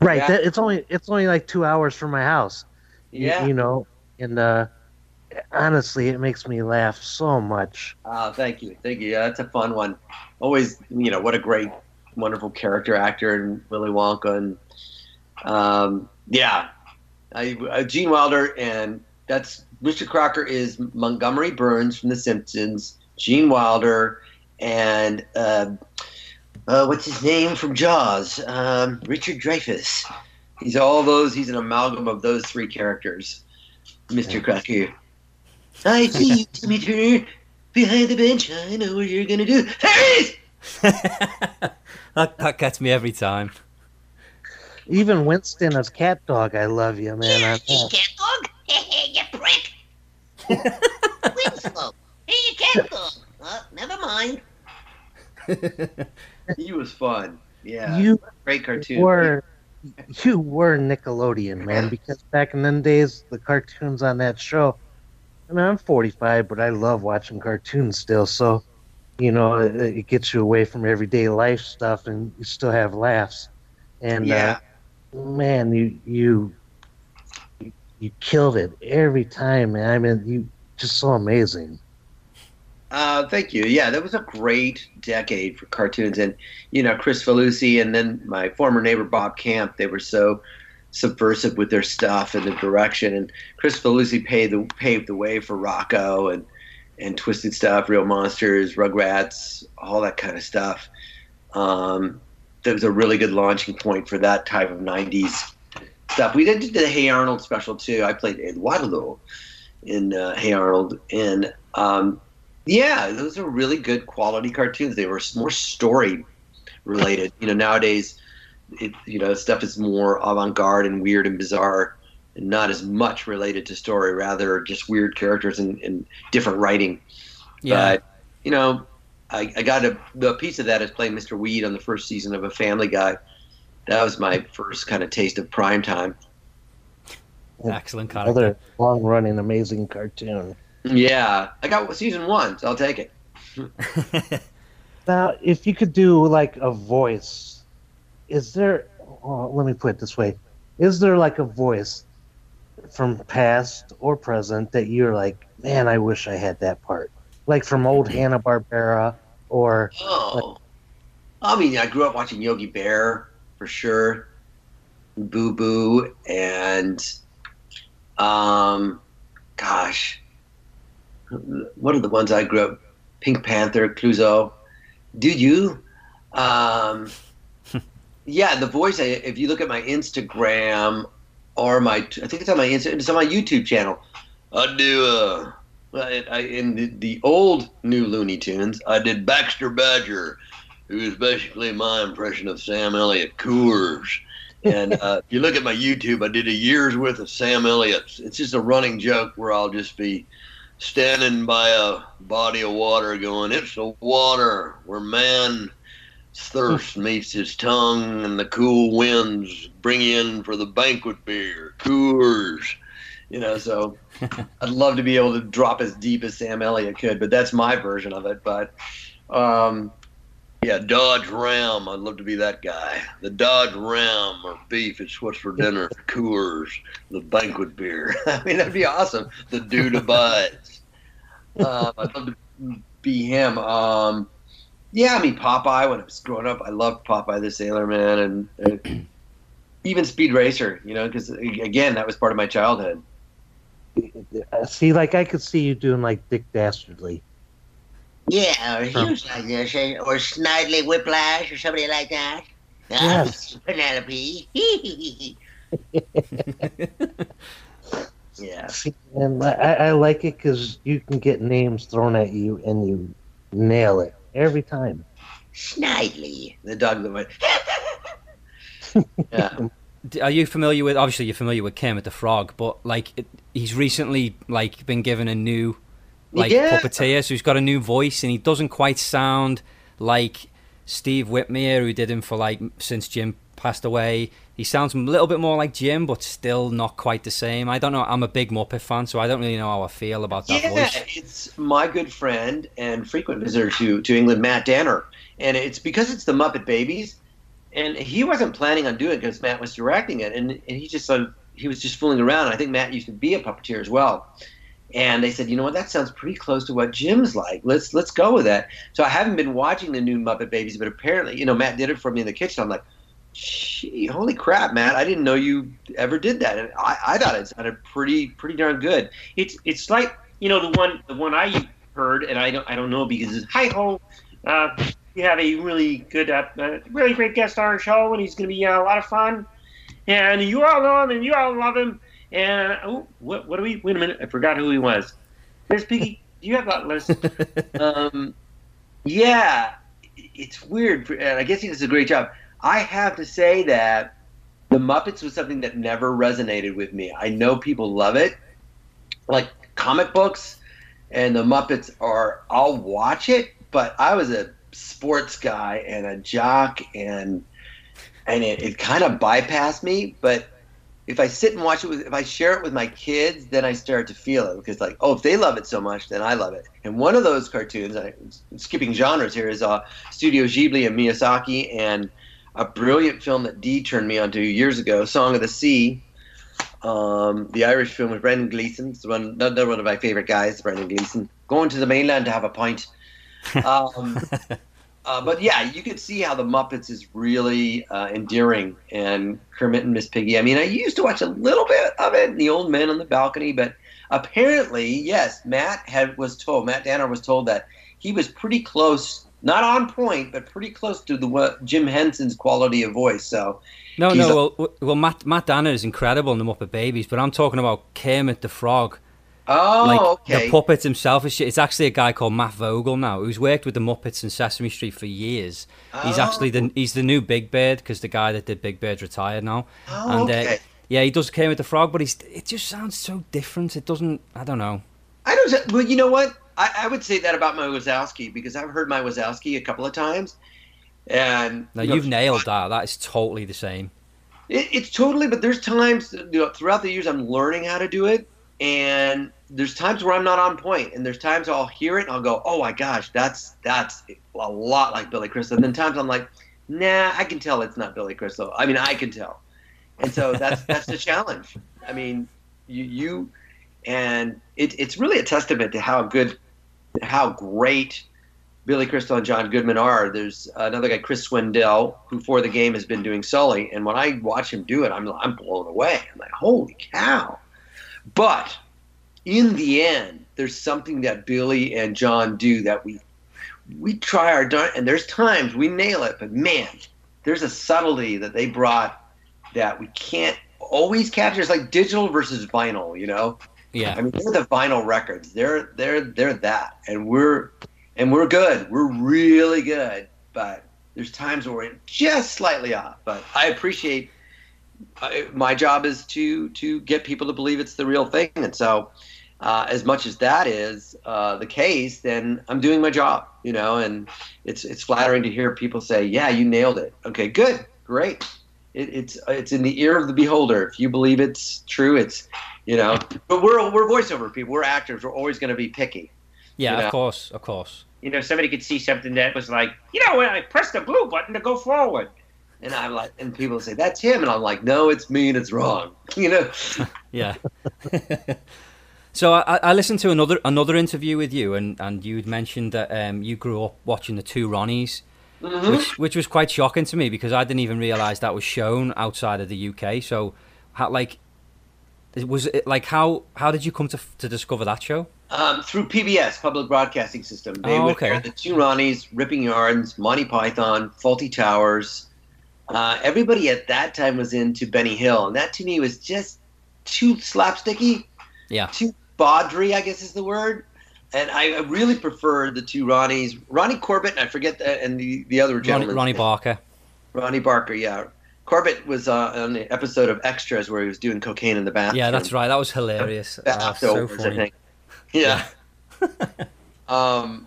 right, Yeah. that, it's only it's only like two hours from my house. you- Yeah. you, know, and uh, honestly, it makes me laugh so much. Oh, thank you, thank you. Yeah, that's a fun one. Always, you know, what a great, wonderful character actor in Willy Wonka, and um, yeah, I, uh, Gene Wilder, and that's Richard Crocker is Montgomery Burns from The Simpsons, Gene Wilder, and uh, uh, what's his name from Jaws? Um, Richard Dreyfuss. He's all those. He's an amalgam of those three characters, Mr. Crocker. I see you, Timmy Turner, behind the bench. I know what you're gonna do. Harris! that, that gets me every time. Even Winston as cat dog, I love you, man. Yeah, on you that. cat dog? you prick. Winslow. Hey, you cat dog. Oh, never mind. He was fun. Yeah, You great cartoon. were you were Nickelodeon, man, because back in them days, the cartoons on that show. I mean, I'm 45, but I love watching cartoons still. So, you know, it, it gets you away from everyday life stuff, and you still have laughs. And yeah, uh, man, you you you killed it every time, man. I mean, you just so amazing. Uh, thank you. Yeah, that was a great decade for cartoons, and you know, Kricfalusi and then my former neighbor Bob Camp. They were so subversive with their stuff and the direction. And Kricfalusi paved the paved the way for Rocko and and Twisted Stuff, Real Monsters, Rugrats, all that kind of stuff. Um, that was a really good launching point for that type of '90s stuff. We did the Hey Arnold special too. I played Eduardo in uh, Hey Arnold, and um, yeah, those are really good quality cartoons. They were more story related. You know, nowadays, it, you know, stuff is more avant-garde and weird and bizarre, and not as much related to story. Rather, just weird characters and, and different writing. Yeah. But you know, I, I got a, a piece of that as playing Mr. Weed on the first season of a Family Guy. That was my first kind of taste of prime time. Excellent character. Another long running, amazing cartoon. Yeah, I got season one, so I'll take it. Now, if you could do like a voice, is there? Oh, let me put it this way: Is there like a voice from past or present that you're like, man, I wish I had that part, like from old Hanna Barbera or Oh, I mean, I grew up watching Yogi Bear for sure, Boo Boo, and um, gosh, what are the ones I grew up? Pink Panther, Clouseau, Did you? Um, yeah, the voice. I- If you look at my Instagram or my, I think it's on my Insta, it's on my YouTube channel. I do. Uh, I, I, in the, the old new Looney Tunes, I did Baxter Badger, who is basically my impression of Sam Elliott Coors. And uh, if you look at my YouTube, I did a year's worth of Sam Elliott. It's just a running joke where I'll just be standing by a body of water going, It's the water where man's thirst meets his tongue and the cool winds bring in for the banquet beer, Coors. You know, so I'd love to be able to drop as deep as Sam Elliott could, but that's my version of it. But um, yeah, Dodge Ram. I'd love to be that guy. The Dodge Ram or beef. It's what's for dinner. Coors, the banquet beer. I mean, that'd be awesome. The dude abides. Um, I'd love to be him. Um, yeah, I mean Popeye. When I was growing up, I loved Popeye the Sailor Man, and, and even Speed Racer. You know, because again, that was part of my childhood. uh, see, like I could see you doing like Dick Dastardly. Yeah, or huge like this, eh, or Snidely Whiplash, or somebody like that. Yes. Penelope. Yeah. And I, I like it because you can get names thrown at you and you nail it every time. Snidely. The dog that went. yeah. Are you familiar with? Obviously, you're familiar with Kermit the Frog, but like it, he's recently like been given a new like Yeah. puppeteer, so he's got a new voice, and he doesn't quite sound like Steve Whitmire, who did him for like since Jim passed away. He sounds a little bit more like Jim, but still not quite the same. I don't know. I'm a big Muppet fan, so I don't really know how I feel about that yeah, voice. it's my good friend and frequent visitor to, to England, Matt Danner. And it's because it's the Muppet Babies. And he wasn't planning on doing it because Matt was directing it. And, and he just sort of, he was just fooling around. I think Matt used to be a puppeteer as well. And they said, you know what, that sounds pretty close to what Jim's like. Let's let's go with that. So I haven't been watching the new Muppet Babies, but apparently, you know, Matt did it for me in the kitchen. I'm like, gee, holy crap, Matt! I didn't know you ever did that. And I, I thought it sounded pretty pretty darn good. It's it's like you know the one the one I heard, and I don't I don't know because it's hi ho. Uh, we have a really good, uh, uh, really great guest on our show, and he's going to be uh, a lot of fun. And you all know him, and you all love him. And oh, what what do we? Wait a minute, I forgot who he was. There's Piggy. Do you have that list? um, yeah, it's weird, and I guess he does a great job. I have to say that the Muppets was something that never resonated with me. I know people love it, like comic books, and the Muppets are. I'll watch it, but I was a sports guy and a jock, and and it, it kind of bypassed me. But if I sit and watch it with, if I share it with my kids, then I start to feel it because like, oh, if they love it so much, then I love it. And one of those cartoons, I, skipping genres here, is uh, Studio Ghibli and Miyazaki, and a brilliant film that Dee turned me onto years ago, Song of the Sea. Um, the Irish film with Brendan Gleeson. It's one, another one of my favorite guys, Brendan Gleeson. Going to the mainland to have a pint. Um, uh, but yeah, you could see how the Muppets is really uh, endearing, and Kermit and Miss Piggy. I mean, I used to watch a little bit of it, The Old Men on the Balcony, but apparently, yes, Matt had was told, Matt Danner was told that he was pretty close, not on point, but pretty close to the what Jim Henson's quality of voice. So No, no. a- well, well, Matt Matt Danner is incredible in the Muppet Babies, but I'm talking about Kermit the Frog. Oh, like okay. the puppet himself is shit. It's actually a guy called Matt Vogel now, who's worked with the Muppets and Sesame Street for years. Oh. He's Oh. actually the he's the new Big Bird because the guy that did Big Bird's retired now. Oh, and okay. uh, yeah, he does Kermit the Frog, but he's it just sounds so different. It doesn't. I don't know. I don't. Well, you know what? I, I would say that about my Wazowski because I've heard my Wazowski a couple of times, and No, you know, you've nailed that. That is totally the same. It, it's totally, but there's times you know, throughout the years I'm learning how to do it, and there's times where I'm not on point, and there's times I'll hear it and I'll go, "Oh my gosh, that's that's a lot like Billy Crystal." And then times I'm like, "Nah, I can tell it's not Billy Crystal." I mean, I can tell, and so that's that's the challenge. I mean, you you, and it, it's really a testament to how good, how great Billy Crystal and John Goodman are. There's another guy, Chris Swindell, who for the game has been doing Sully, and when I watch him do it, I'm I'm blown away. I'm like, holy cow! But in the end, there's something that Billy and John do that we we try our darn, and there's times we nail it, but man, there's a subtlety that they brought that we can't always capture. It's like digital versus vinyl, you know. Yeah. I mean, they're the vinyl records. They're they're they're that, and we're and we're good. We're really good, but there's times where we're just slightly off. But I appreciate. I, my job is to to get people to believe it's the real thing, and so uh, as much as that is uh, the case, then I'm doing my job, you know. And it's it's flattering to hear people say, "Yeah, you nailed it." Okay, good, great. It, it's it's in the ear of the beholder. If you believe it's true, it's you know. But we're we're voiceover people. We're actors. We're always going to be picky. Yeah, You know? of course, of course. You know, somebody could see something that was like, you know, when I press the blue button to go forward. And I'm like, and people say that's him, and I'm like, no, it's me, and it's wrong. You know. Yeah. so I, I listened to another another interview with you, and, and you'd mentioned that um, you grew up watching the two Ronnies, Mhm. which which was quite shocking to me because I didn't even realise that was shown outside of the UK. So, how, like, it was it like how how did you come to to discover that show? Um, through PBS, Public Broadcasting System. They Oh, would okay. air the two Ronnies, Ripping Yarns, Monty Python, Fawlty Towers. Uh, everybody at that time was into Benny Hill, and that to me was just too slapsticky, Yeah. too bawdry, I guess is the word. And I really preferred the two Ronnies, Ronnie Corbett, and I forget that, and the, the other Ronnie, gentleman. Ronnie Barker. Ronnie Barker, yeah. Corbett was uh, on the episode of Extras where he was doing cocaine in the bathroom. Yeah, that's right. That was hilarious. Ah, so Leftovers, I funny. think. Yeah. um,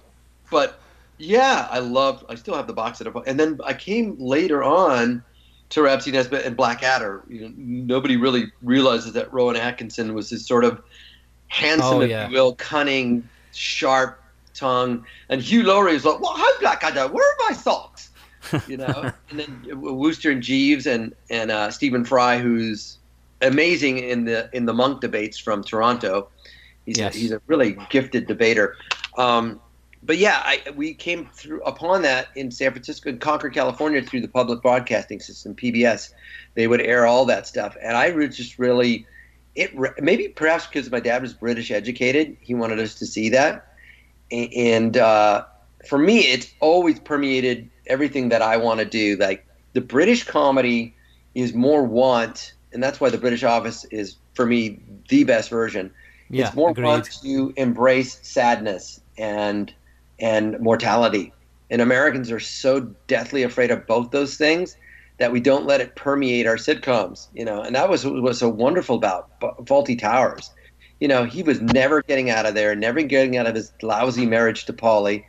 but yeah, I loved. I still have the box set up, and then I came later on to Rab C. Nesbitt and Blackadder. You know, nobody really realizes that Rowan Atkinson was this sort of handsome, Oh, if you will, cunning, sharp tongue, and Hugh Laurie was like, "Well, hi Blackadder, where are my socks?" You know, and then Wooster and Jeeves and and uh, Stephen Fry, who's amazing in the in the Munk debates from Toronto. He's Yes. a, he's a really gifted debater. Um, but yeah, I, we came through upon that in San Francisco and Concord, California, through the public broadcasting system, PBS. They would air all that stuff, and I re- just really, it maybe perhaps because my dad was British educated, he wanted us to see that, and uh, for me, it's always permeated everything that I want to do. Like the British comedy is more want, and that's why the British Office is for me the best version Yeah, it's more agreed. fun to embrace sadness and and mortality. And Americans are so deathly afraid of both those things that we don't let it permeate our sitcoms. You know, and that was what was so wonderful about Fawlty Towers. You know, he was never getting out of there, never getting out of his lousy marriage to Polly.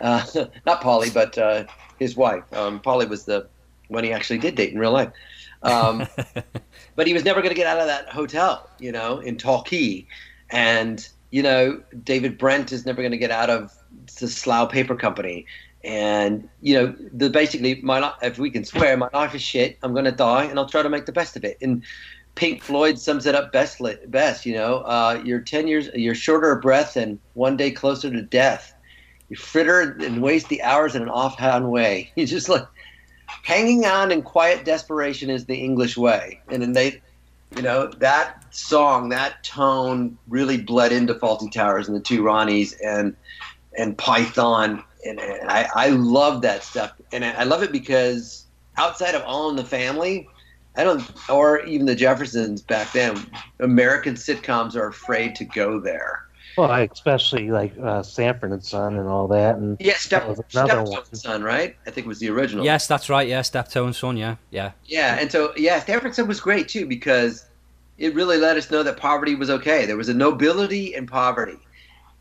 Uh, not Polly, but uh, his wife. Um, Polly was the one he actually did date in real life. Um, but he was never going to get out of that hotel, you know, in Torquay. And, you know, David Brent is never going to get out of the Slough Paper Company. And, you know, the basically, my li- if we can swear, my life is shit. I'm to die and I'll try to make the best of it. And Pink Floyd sums it up best, best you know, uh, you're 10 years, you're shorter of breath and one day closer to death. You fritter and waste the hours in an offhand way. You just like, hanging on in quiet desperation is the English way. And then they, you know, that song, that tone really bled into Fawlty Towers and the two Ronnies and and Python. And, and I, I love that stuff. And I I love it because outside of All in the Family, I don't, or even the Jeffersons back then, American sitcoms are afraid to go there. Well, I especially like uh, Sanford and Son and all that, and Yeah, Step, That was another Steptoe's one. Son, right? I think was the original. Yes, that's right. Yeah, Steptoe and Son. Yeah, yeah. Yeah, and so yeah, Sanford Son was great too because it really let us know that poverty was okay. There was a nobility in poverty,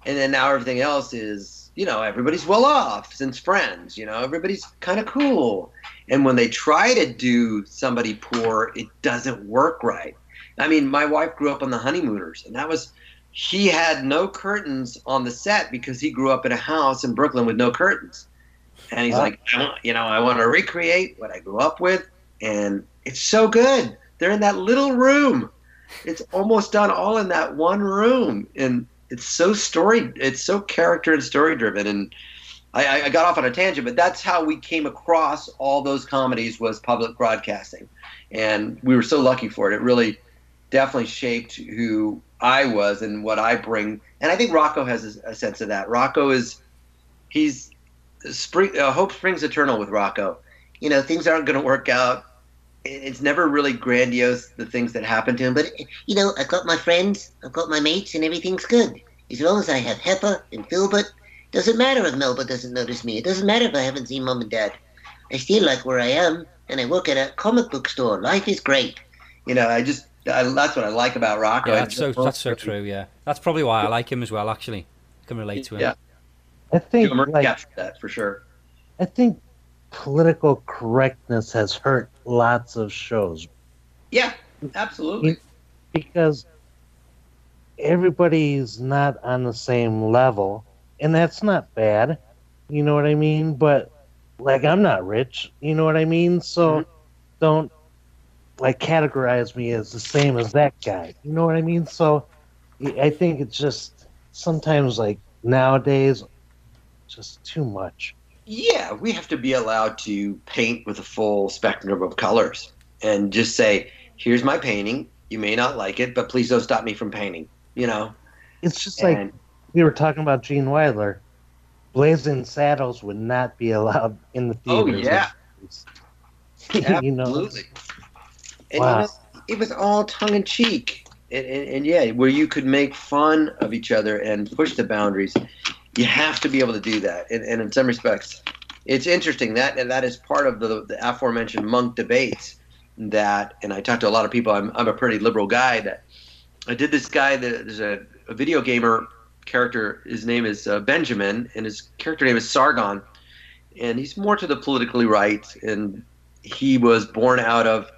and then now everything else is you know everybody's well off since Friends. You know everybody's kind of cool, and when they try to do somebody poor, it doesn't work right. I mean, my wife grew up on the Honeymooners, and that was he had no curtains on the set because he grew up in a house in Brooklyn with no curtains. And he's Wow. like, you know, I want to recreate what I grew up with, and it's so good. They're in that little room. It's almost done all in that one room, and it's so story. It's so character and story driven. And I, I- got off on a tangent, but that's how we came across all those comedies was public broadcasting, and we were so lucky for it. It really, definitely shaped who I was and what I bring. And I think Rocko has a, a sense of that. Rocko is, he's spring. Uh, hope springs eternal with Rocko. You know, things aren't going to work out. It- It's never really grandiose the things that happen to him, but But, you know, I've got my friends, I've got my mates, and everything's good. As long as I have Heffer and Filbert, doesn't matter if Melba doesn't notice me. It doesn't matter if I haven't seen Mom and Dad. I still like where I am, and I work at a comic book store. Life is great. you know, I just I, that's what I like about Rocko. Yeah, that's so that's so true. Yeah, that's probably why I like him as well. Actually, I can relate to him. Yeah. I think Bill like that for sure. I think political correctness has hurt lots of shows Yeah, absolutely. because everybody's not on the same level, and that's not bad. You know what I mean? But like, I'm not rich. You know what I mean? So Mhm. don't like categorize me as the same as that guy. You know what I mean? So I think it's just sometimes like nowadays, just too much. Yeah, we have to be allowed to paint with a full spectrum of colors and just say, "Here's my painting. You may not like it, but please don't stop me from painting." You know. It's just like we were talking about Gene Wilder. Blazing Saddles would not be allowed in the theater. Oh, yeah. you know, Absolutely. And Wow. you know, it was all tongue in cheek. And, and, and yeah, where you could make fun of each other and push the boundaries, you have to be able to do that. And, and in some respects, it's interesting that and that is part of the, the aforementioned Munk debates. That and I talked to a lot of people. I'm, I'm a pretty liberal guy. That I did this guy. That there's a, a video gamer character. His name is uh, Benjamin, and his character name is Sargon, and he's more to the politically right. And he was born out of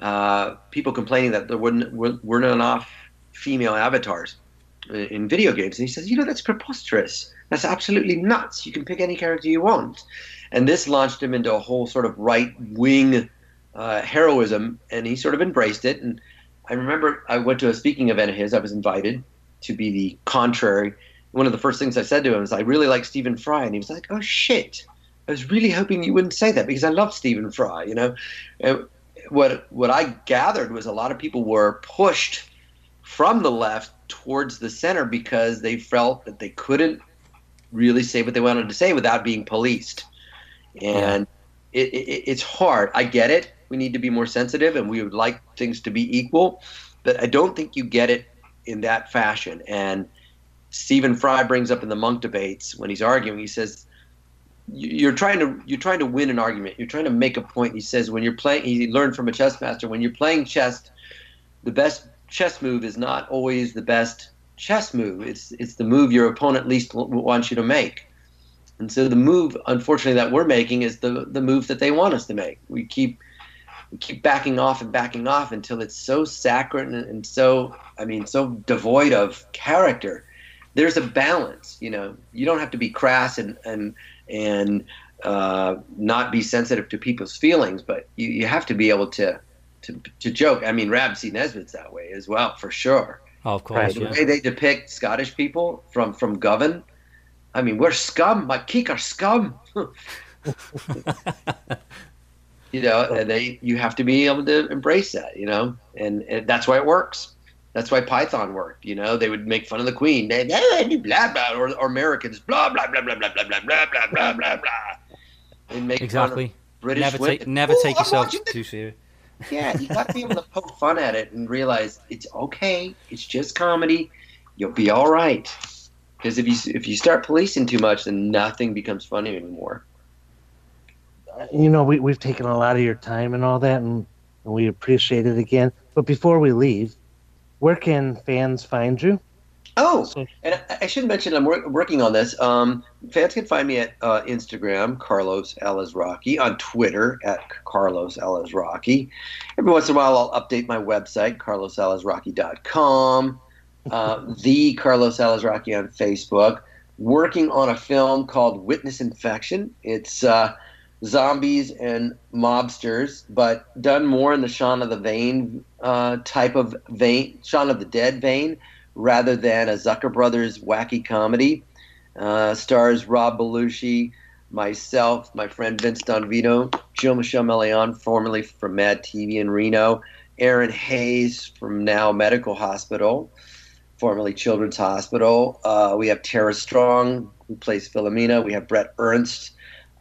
uh, people complaining that there weren't, weren't weren't enough female avatars in, in video games. And he says, you know, that's preposterous. That's absolutely nuts. You can pick any character you want. And this launched him into a whole sort of right wing uh, heroism, and he sort of embraced it. And I remember I went to a speaking event of his. I was invited to be the contrary. One of the first things I said to him was, I really like Stephen Fry. And he was like, oh, shit. I was really hoping you wouldn't say that because I love Stephen Fry, you know. And what what I gathered was a lot of people were pushed from the left towards the center because they felt that they couldn't really say what they wanted to say without being policed, and it, it, it's hard. I get it. We need to be more sensitive, and we would like things to be equal, but I don't think you get it in that fashion. And Stephen Fry brings up in the Munk debates when he's arguing, he says you're trying to you're trying to win an argument. You're trying to make a point. He says when you're playing, he learned from a chess master. When you're playing chess, the best chess move is not always the best chess move. It's it's the move your opponent least wants you to make. And so the move, unfortunately, that we're making is the the move that they want us to make. We keep we keep backing off and backing off until it's so saccharine and, so I mean so devoid of character. There's a balance, you know. You don't have to be crass and and and uh, not be sensitive to people's feelings, but you, you have to be able to, to to joke. I mean, Rab C. Nesbitt's that way as well, for sure. Oh, of course. Right. The way they depict Scottish people from from Govan, I mean, we're scum. My keek are scum. you know, and they you have to be able to embrace that, you know, and, and that's why it works. That's why Python worked. You know, they would make fun of the Queen, they, blah blah, or, or Americans, blah blah blah blah blah blah blah blah blah blah blah blah. Exactly. of British Never women. take never Oh, take I'm yourself too serious. Yeah, you got to be able to poke fun at it and realize it's okay. It's just comedy. You'll be all right. Because if you if you start policing too much, then nothing becomes funny anymore. you know, we, we've taken a lot of your time and all that, and, and we appreciate it again. But before we leave, where can fans find you? Oh, So- and I, I should mention I'm wor- working on this. Um, fans can find me at uh, Instagram, Carlos Rocky, on Twitter at Carlos Rocky. Every once in a while, I'll update my website, carlosalazraqui.com. Uh, the Carlos Rocky on Facebook. Working on a film called Witness Infection. It's uh, zombies and mobsters, but done more in the Shaun of the Vein uh, type of vein, Shaun of the Dead vein rather than a Zucker Brothers wacky comedy. Uh, stars Rob Belushi, myself, my friend Vince Don Vito, Jill Michelle Meleán, formerly from Mad TV in Reno, Erin Hayes from Now Medical Hospital, formerly Children's Hospital. Uh, we have Tara Strong, who plays Philomena. We have Brett Ernst,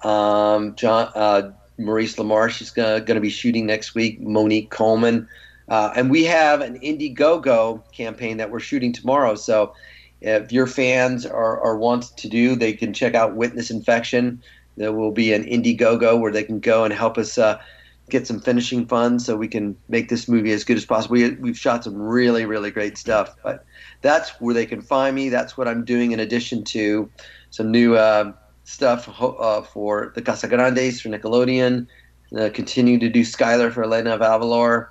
um, John, uh, Maurice LaMarche. She's going to be shooting next week. Monique Coleman. Uh, and we have an Indiegogo campaign that we're shooting tomorrow. So if your fans are, are want to do, they can check out Witness Infection. There will be an Indiegogo where they can go and help us uh, get some finishing funds so we can make this movie as good as possible. We, we've shot some really, really great stuff. But that's where they can find me. That's what I'm doing in addition to some new uh, stuff uh, for the Casa Grandes for Nickelodeon. Uh, continue to do Skylar for Elena of Avalor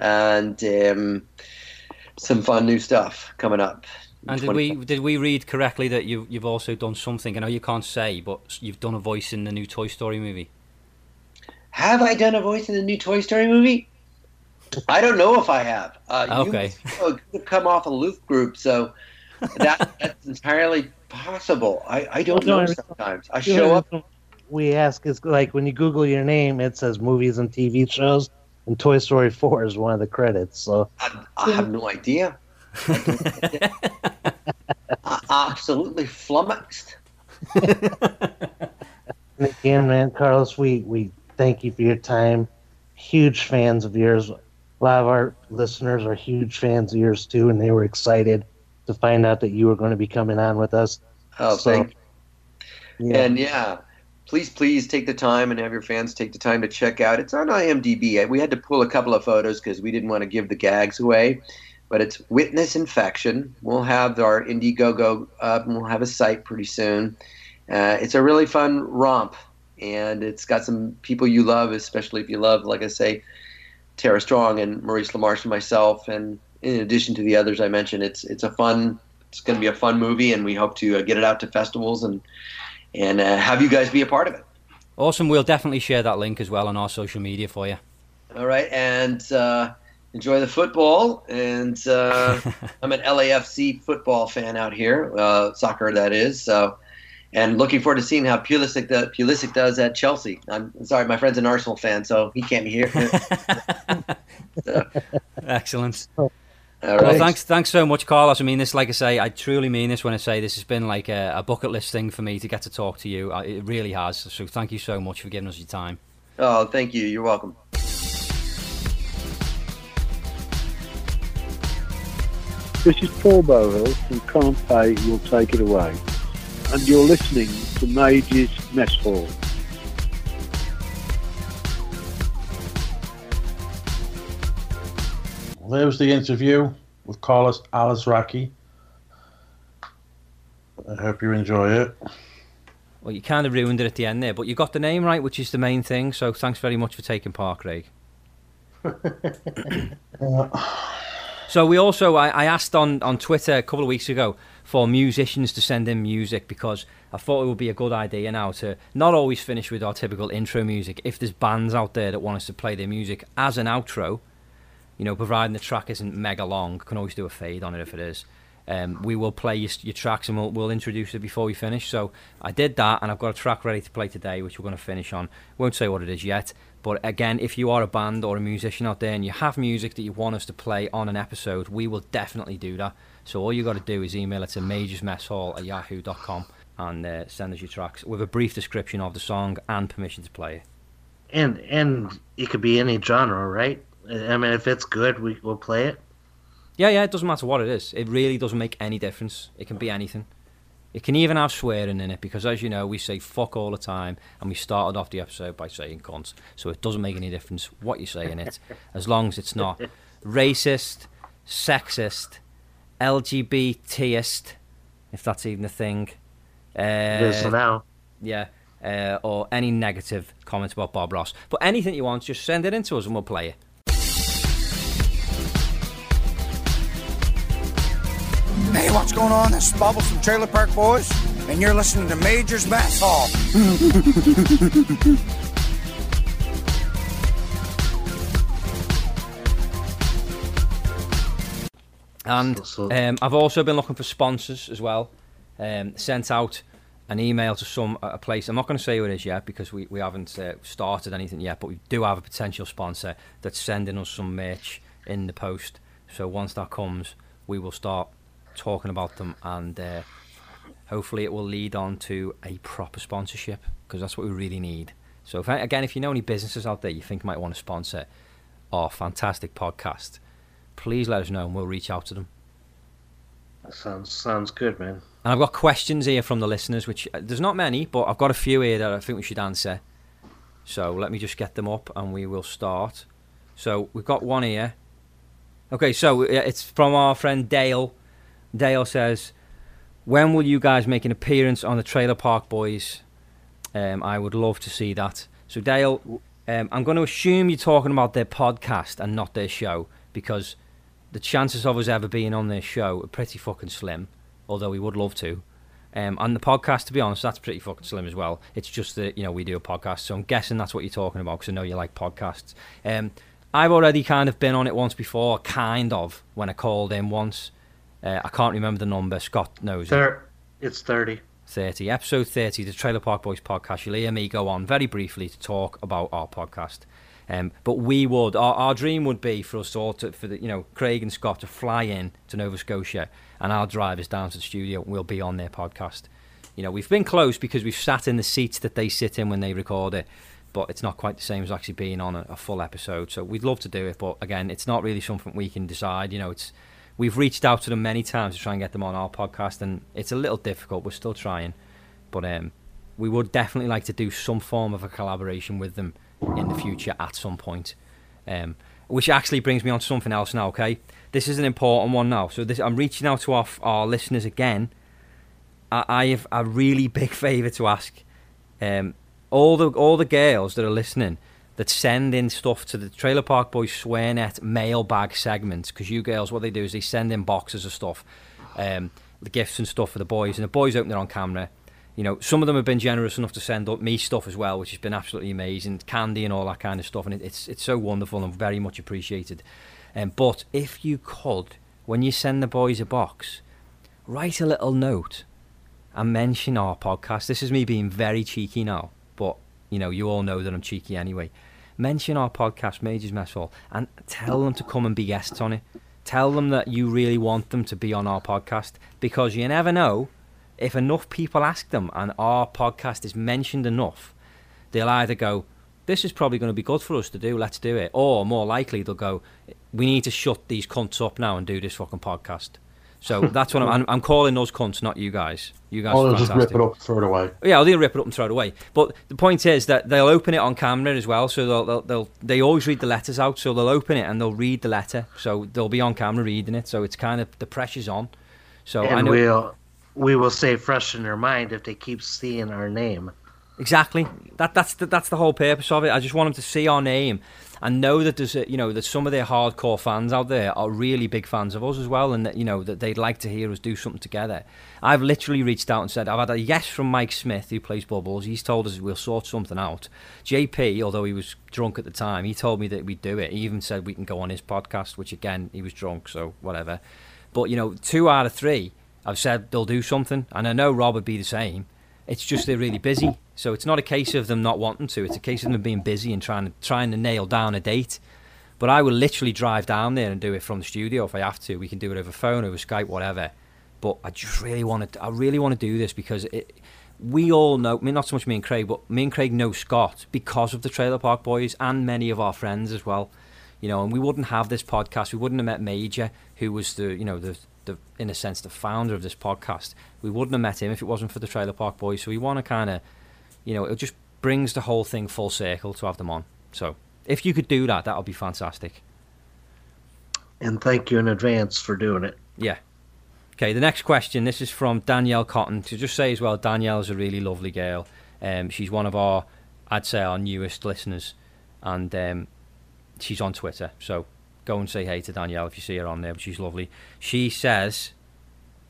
and um, some fun new stuff coming up. And did we did we read correctly that you you've also done something? I know you can't say, but you've done a voice in the new Toy Story movie. Have I done a voice in the new Toy Story movie? I don't know if I have. Uh, Okay. You come off a loop group, so that, that's entirely possible. I, I don't Well, know no, sometimes. I show up. We ask is like when you Google your name, it says movies and TV shows, and Toy Story 4 is one of the credits. So I, I have no idea. I, absolutely flummoxed. Again, man, Carlos, we, we thank you for your time. Huge fans of yours. A lot of our listeners are huge fans of yours too, and they were excited to find out that you were going to be coming on with us. Oh, So- thank Yeah. And yeah, please, please take the time and have your fans take the time to check out. It's on IMDb. We had to pull a couple of photos because we didn't want to give the gags away. But it's Witness Infection. We'll have our Indiegogo up and we'll have a site pretty soon. Uh, it's a really fun romp, and it's got some people you love, especially if you love, like I say, Tara Strong and Maurice LaMarche and myself. And in addition to the others I mentioned, it's it's a fun. It's going to be a fun movie, and we hope to uh, get it out to festivals and and uh, have you guys be a part of it. Awesome. We'll definitely share that link as well on our social media for you. All right, and uh, enjoy the football. And uh, I'm an LAFC football fan out here, uh, soccer that is. So, and looking forward to seeing how Pulisic, does, Pulisic does at Chelsea. I'm sorry, my friend's an Arsenal fan, so he can't be here. So, Excellent. All Well, right. thanks, thanks so much, Carlos. I mean this, like I say, I truly mean this when I say this has been like a, a bucket list thing for me to get to talk to you. I- It really has. So thank you so much for giving us your time. Oh, thank you. You're welcome. This is Paul Bohill from Can't Pay Will Take It Away. And you're listening to Major's Mess Hall. Well, there was the interview with Carlos Alazraqui. I hope you enjoy it. Well, you kind of ruined it at the end there, but you got the name right, which is the main thing. So thanks very much for taking part, Craig. So we also I, I asked on, on Twitter a couple of weeks ago for musicians to send in music because I thought it would be a good idea now to not always finish with our typical intro music. If there's bands out there that want us to play their music as an outro, you know, providing the track isn't mega long, can always do a fade on it if it is. Um, we will play your, your tracks and we'll, we'll introduce it before we finish. So I did that, and I've got a track ready to play today, which we're going to finish on. Won't say what it is yet, but again, if you are a band or a musician out there and you have music that you want us to play on an episode, we will definitely do that. So all you got to do is email it to majorsmesshall at yahoo.com and uh, send us your tracks with a brief description of the song and permission to play it. and and it could be any genre, right? I mean, if it's good, we will play it. Yeah, yeah, it doesn't matter what it is. It really doesn't make any difference. It can be anything. It can even have swearing in it because, as you know, we say fuck all the time, and we started off the episode by saying cunt. So it doesn't make any difference what you say in it, as long as it's not racist, sexist, LGBTist, if that's even a thing. Uh, It is now. yeah, uh, or any negative comments about Bob Ross. But anything you want, just send it in to us and we'll play it. Hey, what's going on? This is Bubbles from Trailer Park Boys, and you're listening to Major's Mess Hall. And So- so- um, I've also been looking for sponsors as well. Um, sent out an email to some a place. I'm not going to say who it is yet because we, we haven't uh, started anything yet, but we do have a potential sponsor that's sending us some merch in the post. So once that comes, we will start talking about them and uh, hopefully it will lead on to a proper sponsorship because that's what we really need. So if, again, if you know any businesses out there you think might want to sponsor our fantastic podcast, please let us know and we'll reach out to them. That sounds sounds good, man. And I've got questions here from the listeners, which uh, there's not many, but I've got a few here that I think we should answer. So let me just get them up and we will start. So we've got one here. Okay, so uh, it's from our friend Dale. Dale says, When will you guys make an appearance on the Trailer Park Boys? Um, I would love to see that. So, Dale, um, I'm going to assume you're talking about their podcast and not their show because the chances of us ever being on their show are pretty fucking slim although we would love to. Um, and the podcast, to be honest, that's pretty fucking slim as well. It's just that you know we do a podcast, so I'm guessing that's what you're talking about because I know you like podcasts. Um, I've already kind of been on it once before, kind of when I called in once. Uh, I can't remember the number. Scott knows it. Thir- it's thirty. 30, episode 30, the Trailer Park Boys podcast. You'll hear me go on very briefly to talk about our podcast. Um, but we would, our, our dream would be for us all to, for the, you know, Craig and Scott to fly in to Nova Scotia and I'll drive us down to the studio and we'll be on their podcast. You know, we've been close because we've sat in the seats that they sit in when they record it, but it's not quite the same as actually being on a, a full episode. So we'd love to do it, but again, it's not really something we can decide. You know, it's we've reached out to them many times to try and get them on our podcast, and it's a little difficult. We're still trying, but um, we would definitely like to do some form of a collaboration with them in the future at some point. Um, which actually brings me on to something else now. Okay, this is an important one now. So this, I'm reaching out to our, our listeners again. I, I have a really big favour to ask. Um, all the all the girls that are listening that send in stuff to the Trailer Park Boys Swearnet mailbag segment because you girls, what they do is they send in boxes of stuff, um, the gifts and stuff for the boys, and the boys open it on camera. You know, some of them have been generous enough to send up me stuff as well, which has been absolutely amazing, candy and all that kind of stuff, and it, it's it's so wonderful and very much appreciated. Um, but if you could, when you send the boys a box, write a little note and mention our podcast. This is me being very cheeky now, but you know, you all know that I'm cheeky anyway. Mention our podcast, Majors Mess Hall, and tell them to come and be guests on it. Tell them that you really want them to be on our podcast because you never know if enough people ask them and our podcast is mentioned enough, they'll either go, This is probably going to be good for us to do, let's do it. Or more likely, they'll go, We need to shut these cunts up now and do this fucking podcast. So that's what I'm, I'm, I'm calling those cunts, not you guys. You guys oh, Or are they'll just fantastic. rip it up, throw it away. Yeah, they'll rip it up and throw it away. But the point is that they'll open it on camera as well. So they'll, they'll, they'll they always read the letters out. So they'll open it and they'll read the letter. So they'll be on camera reading it. So it's kind of the pressure's on. So I know we'll we will stay fresh in their mind if they keep seeing our name. exactly that. That's the, that's the whole purpose of it. I just want them to see our name and know that there's a, you know that some of their hardcore fans out there are really big fans of us as well, and that you know that they'd like to hear us do something together. I've literally reached out and said I've had a yes from Mike Smith who plays Bubbles. He's told us we'll sort something out. JP, although he was drunk at the time, he told me that we'd do it. He even said we can go on his podcast, which again he was drunk, so whatever. But you know, two out of three, I've said they'll do something, and I know Rob would be the same. It's just they're really busy, so it's not a case of them not wanting to. It's a case of them being busy and trying to trying to nail down a date. But I will literally drive down there and do it from the studio if I have to. We can do it over phone, over Skype, whatever. But I just really want to. I really want to do this because it. We all know. Mean, not so much me and Craig, but me and Craig know Scott because of the Trailer Park Boys and many of our friends as well. You know, and we wouldn't have this podcast. We wouldn't have met Major, who was the you know the the in a sense the founder of this podcast. We wouldn't have met him if it wasn't for the Trailer Park Boys. So we want to kind of, you know, it just brings the whole thing full circle to have them on. So if you could do that, that would be fantastic. And thank you in advance for doing it. Yeah, Okay, the next question. This is from Danielle Cotton. To just say as well, Danielle's a really lovely girl. Um, she's one of our, I'd say, our newest listeners, and um, she's on Twitter. So go and say hey to Danielle if you see her on there. But she's lovely. She says,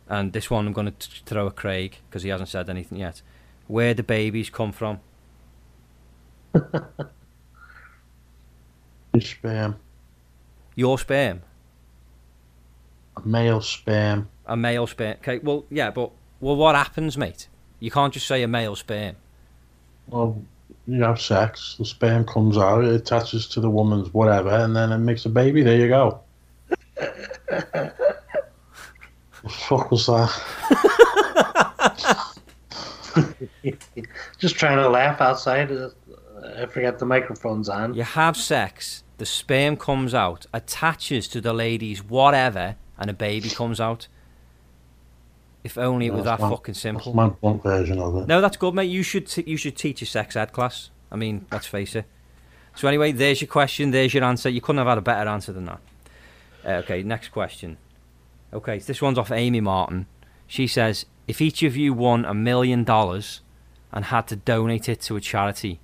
and this one I'm going to throw at Craig because he hasn't said anything yet. Where the babies come from? Your sperm. Your sperm. A male sperm. A male sperm. Okay, well, yeah, but well, what happens, mate? You can't just say a male sperm. Well, you have sex, the sperm comes out, it attaches to the woman's whatever, and then it makes a baby. There you go. the fuck was that? Just trying to laugh outside. Uh, I forgot the microphone's on. You have sex, the sperm comes out, attaches to the lady's whatever, and a baby comes out. If only it was that my- fucking simple. That's my blunt version of it. No, that's good, mate. You should t- you should teach a sex ed class. I mean, let's face it. So anyway, there's your question. There's your answer. You couldn't have had a better answer than that. Uh, okay, next question. Okay, this one's off Amy Martin. She says, if each of you won a million dollars and had to donate it to a charity,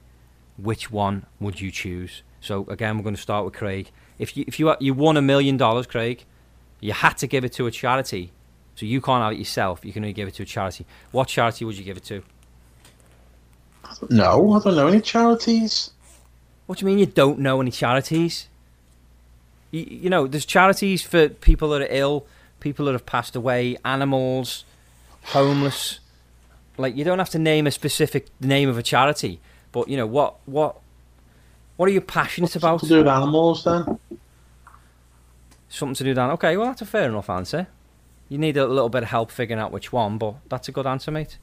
which one would you choose? So again, we're going to start with Craig. If you if you you won a million dollars, Craig, you had to give it to a charity. So you can't have it yourself. You can only give it to a charity. What charity would you give it to? No, I don't know any charities. What do you mean you don't know any charities? You, you know, there's charities for people that are ill, people that have passed away, animals, homeless. Like you don't have to name a specific name of a charity, but you know what what what are you passionate about? To do with animals, then. Something to do with that. Okay, well that's a fair enough answer. You need a little bit of help figuring out which one, but that's a good answer, mate.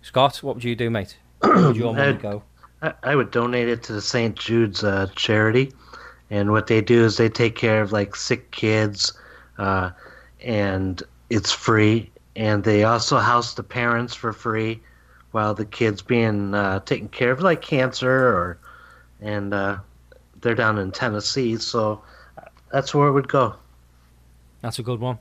Scott, what would you do, mate? Where would your money go? I, I would donate it to the St. Jude's uh, charity, and what they do is they take care of like sick kids, uh, and it's free. And they also house the parents for free, while the kids being uh, taken care of like cancer or, and uh, they're down in Tennessee, so that's where it would go. That's a good one.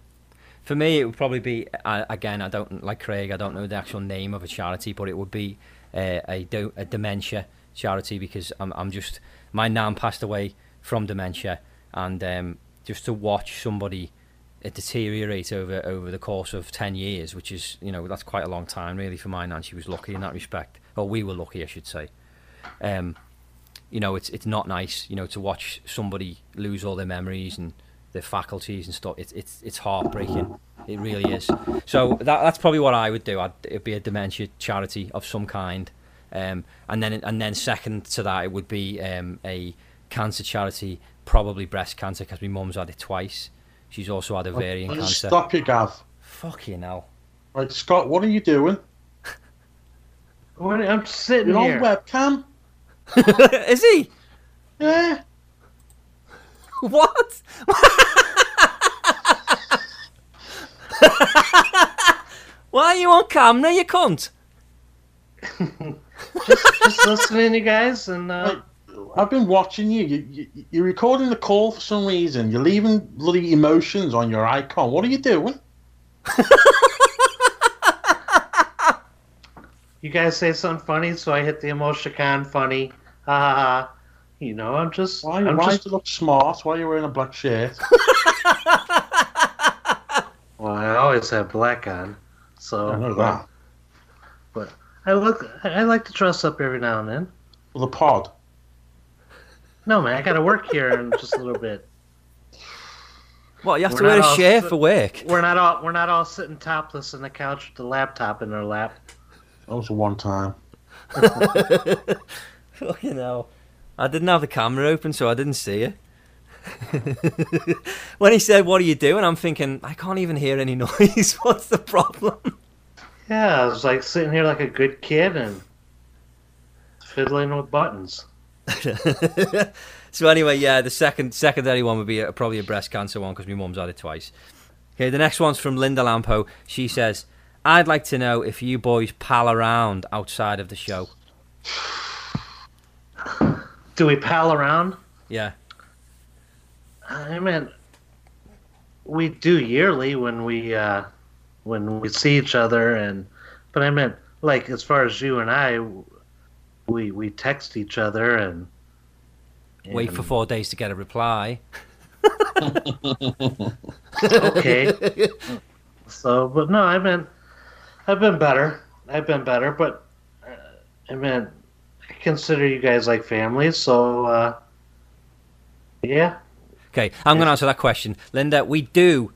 For me, it would probably be uh, again. I don't like Craig. I don't know the actual name of a charity, but it would be uh, a do- a dementia charity because I'm I'm just my nan passed away from dementia, and um, just to watch somebody uh, deteriorate over over the course of ten years, which is you know that's quite a long time really for my nan. She was lucky in that respect, or we were lucky, I should say. Um, you know, it's it's not nice, you know, to watch somebody lose all their memories and their faculties and stuff. It's it's it's heartbreaking. It really is. So that that's probably what I would do. I'd, it'd be a dementia charity of some kind, um, and then and then second to that, it would be um, a cancer charity, probably breast cancer, because my mum's had it twice. She's also had ovarian Will you cancer. Stop you, Gav. Fucking hell. Right, Scott, what are you doing? I'm sitting You're here. on webcam. is he? Yeah. What? Why are you on camera, you cunt? Just listening, you guys, and uh, I've been watching you. You, you. You're recording the call for some reason. You're leaving bloody emotions on your icon. What are you doing? you guys say something funny, so I hit the emoticon funny. Ha ha ha. You know, I'm just. Why, I'm why just do you look smart? Why are you wearing a black shirt? Well, I always have black on, so I know that. But I look, I like to dress up every now and then. For the pod. No, man, I got to work here in just a little bit. What, you have to We're wear a shirt sit- for work? We're not all we're not all sitting topless on the couch with the laptop in our lap. That was one time. Fucking hell. I didn't have the camera open, so I didn't see it. when he said, What are you doing? I'm thinking, I can't even hear any noise. What's the problem? Yeah, I was like sitting here like a good kid and fiddling with buttons. so anyway, yeah, the second secondary one would be a, probably a breast cancer one because my mum's had it twice. Okay, the next one's from Linda Lampo. She says, "I'd like to know if you boys pal around outside of the show." Do we pal around? Yeah, I mean, we do yearly when we uh, when we see each other, and but I meant like as far as you and I, we we text each other and, Wait for four days to get a reply. okay. so, but no, I've been, I've been better. I've been better, but uh, I mean, I consider you guys like family. So, uh, yeah, Okay, I'm going to answer that question. Linda, we do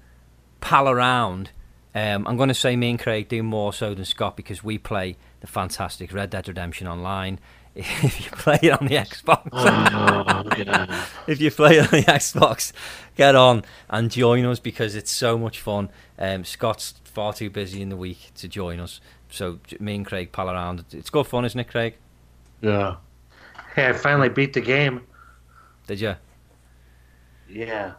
pal around. Um, I'm going to say me and Craig do more so than Scott because we play the fantastic Red Dead Redemption Online. If you play it on the Xbox, Oh, if you play it on the Xbox, get on and join us because it's so much fun. Um, Scott's far too busy in the week to join us, so me and Craig pal around. It's good fun, isn't it, Craig? Yeah. hey, I finally beat the game. Did you? Yeah,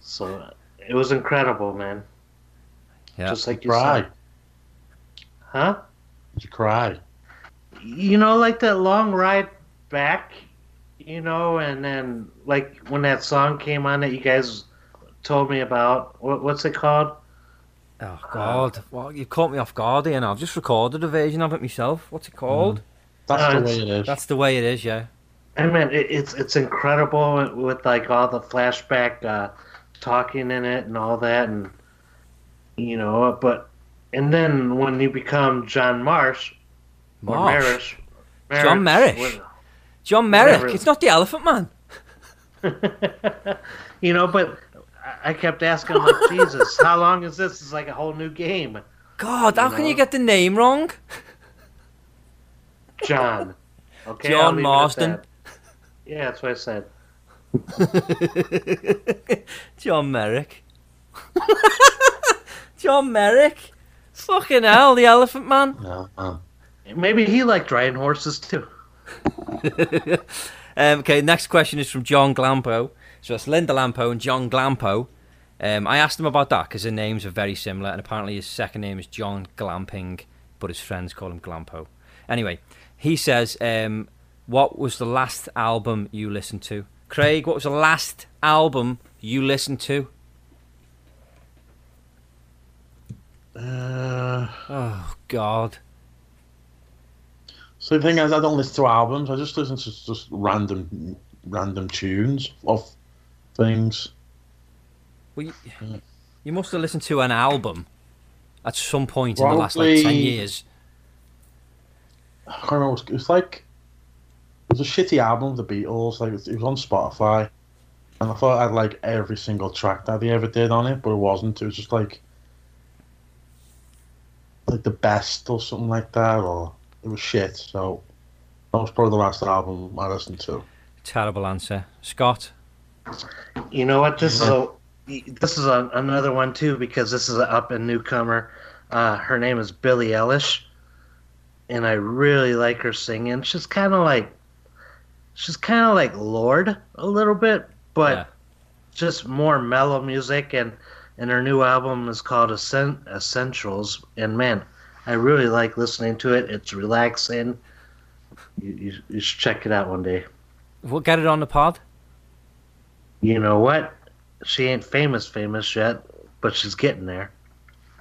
so it was incredible, man. Yeah. Just like you cried. said, huh? You cried. you know, like that long ride back, you know, and then like when that song came on that you guys told me about, what, what's it called? Oh God! Well, you caught me off guard here. Now I've just recorded a version of it myself. What's it called? Mm. That's No, the way it is. That's the way it is. Yeah. I mean, it, it's it's incredible with, with like all the flashback uh, talking in it and all that, and you know, but and then when you become John Marsh or Marsh? Marish, John Marish, Marish. John Merrick. Whatever. It's not the Elephant Man. you know, but I- I kept asking, like, Jesus, how long is this? It's like a whole new game. God, how You can you get the name wrong? John. Okay, John I'll leave it at Marston. that. Yeah, that's what I said. John Merrick. John Merrick. Fucking hell, the Elephant Man. Yeah, uh, Maybe he liked riding horses too. Um, okay, next question is from John Glampo. So it's Linda Lampo and John Glampo. Um, I asked him about that because their names are very similar, and apparently his second name is John Glamping, but his friends call him Glampo. Anyway, he says, um, "What was the last album you listened to?" Craig, what was the last album you listened to? uh, Oh God. so the thing is, I don't listen to albums. I just listen to just random, random tunes of things. Well, you, you must have listened to an album at some point in the last like ten years. I can't remember. It was like it was a shitty album of the Beatles. Like it was on Spotify, and I thought I had like every single track that they ever did on it, but it wasn't. It was just like like the best or something like that, or it was shit. So that was probably the last album I listened to. Terrible answer, Scott. You know what? This is a this is a, another one too because this is an up and newcomer. Uh, her name is Billie Eilish, and I really like her singing. She's kind of like she's kind of like Lorde a little bit, but Yeah. just more mellow music. And and her new album is called Essen- Essentials. And man, I really like listening to it. It's relaxing. You, you, you should check it out one day. We'll get it on the pod. You know what? She ain't famous, famous yet, but she's getting there.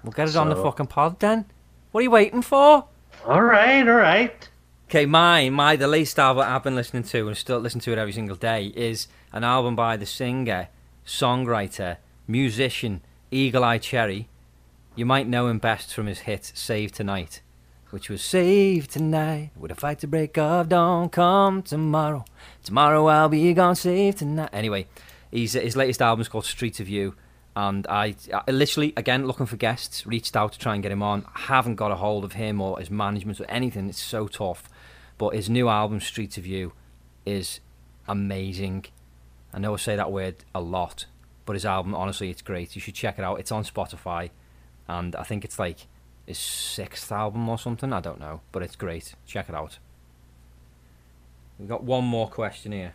We'll get it on the fucking pod then. What are you waiting for? All right, all right. Okay, my my the latest album I've been listening to and still listen to it every single day is an album by the singer, songwriter, musician Eagle Eye Cherry. You might know him best from his hit "Save Tonight," which was "Save Tonight with a fight to break of dawn. Come tomorrow, tomorrow I'll be gone. Save tonight." Anyway, he's his latest album is called "Street of You." And I, I literally, again, looking for guests, reached out to try and get him on. I haven't got a hold of him or his management or anything. It's so tough. But his new album, Streets of You, is amazing. I know I say that word a lot, but his album, honestly, it's great. You should check it out. It's on Spotify, and I think it's like his sixth album or something. I don't know, but it's great. Check it out. We've got one more question here,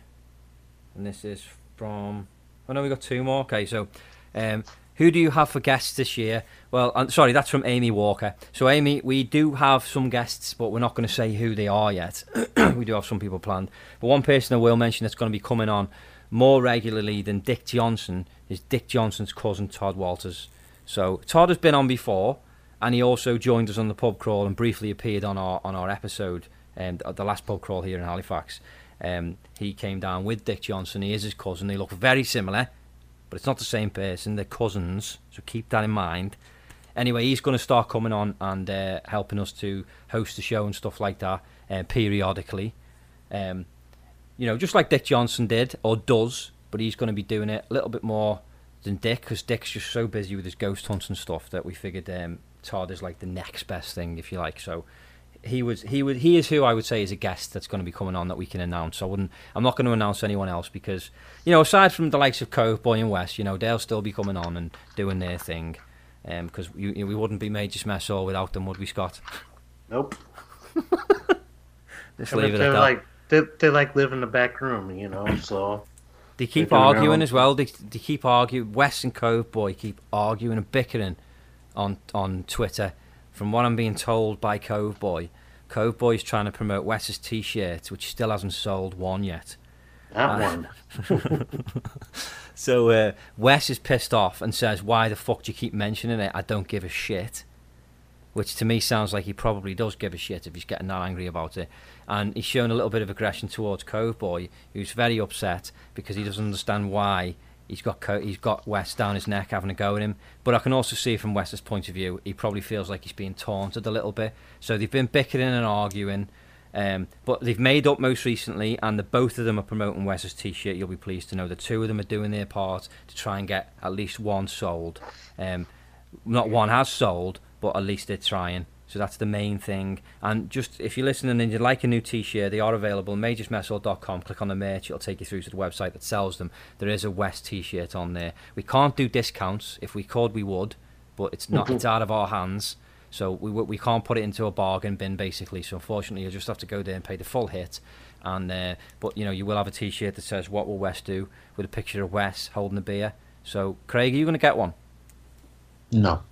and this is from. Oh no, we've got two more. Okay, so um, who do you have for guests this year? Well, I'm sorry, that's from Amy Walker. So, Amy, we do have some guests, but we're not going to say who they are yet. we do have some people planned. But one person I will mention that's going to be coming on more regularly than Dick Johnson is Dick Johnson's cousin Todd Walters. So Todd has been on before, and he also joined us on the pub crawl and briefly appeared on our on our episode, um, the last pub crawl here in Halifax. Um, he came down with Dick Johnson. He is his cousin. They look very similar, but it's not the same person. They're cousins, so keep that in mind. Anyway, he's going to start coming on and uh, helping us to host the show and stuff like that uh, periodically. Um, you know, just like Dick Johnson did or does, but he's going to be doing it a little bit more than Dick because Dick's just so busy with his ghost hunts and stuff that we figured um, Todd is like the next best thing, if you like. So he was he was he is who I would say is a guest that's going to be coming on that we can announce. I wouldn't I'm not going to announce anyone else because you know aside from the likes of Cove Boy and West, you know they'll still be coming on and doing their thing because um, we wouldn't be Major's Mess Hall without them, would we, Scott? Nope. Just leave it they're at that. like they, they like live in the back room, you know. So They keep They're doing their arguing as well. They, they keep arguing. West and Cove Boy keep arguing and bickering on on Twitter. From what I'm being told by Cove Boy, Cove Boy's trying to promote Wes's T-shirt, which still hasn't sold one yet. that Uh, one. So uh, Wes is pissed off and says, "Why the fuck do you keep mentioning it? I don't give a shit." Which to me sounds like he probably does give a shit if he's getting that angry about it. And he's shown a little bit of aggression towards Cove Boy, who's very upset because he doesn't understand why he's got Co- he's got Wes down his neck having a go at him. But I can also see from West's point of view, he probably feels like he's being taunted a little bit. So they've been bickering and arguing. Um, but they've made up most recently, and the both of them are promoting Wes's T-shirt. You'll be pleased to know the two of them are doing their part to try and get at least one sold. Um, not one has sold, but at least they're trying. So that's the main thing. And just if you're listening and you'd like a new T-shirt, they are available. Majorsmesshall.com. Click on the merch; it'll take you through to the website that sells them. There is a West T-shirt on there. We can't do discounts. If we could, we would, but it's not. it's out of our hands. So we we can't put it into a bargain bin basically. So unfortunately, you'll just have to go there and pay the full hit. And uh, but you know you will have a T-shirt that says "What will Wes do?" with a picture of Wes holding a beer. So Craig, are you going to get one? No.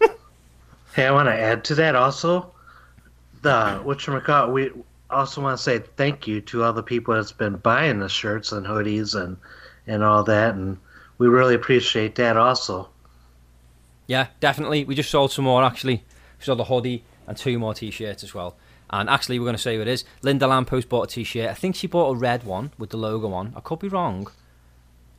Hey, I want to add to that also. The which we also want to say thank you to all the people that's been buying the shirts and hoodies and and all that, and we really appreciate that also. Yeah, definitely. We just sold some more actually. We sold a hoodie and two more t-shirts as well. And actually, we're going to say who it is. Linda Lamppost bought a t-shirt. I think she bought a red one with the logo on. I could be wrong.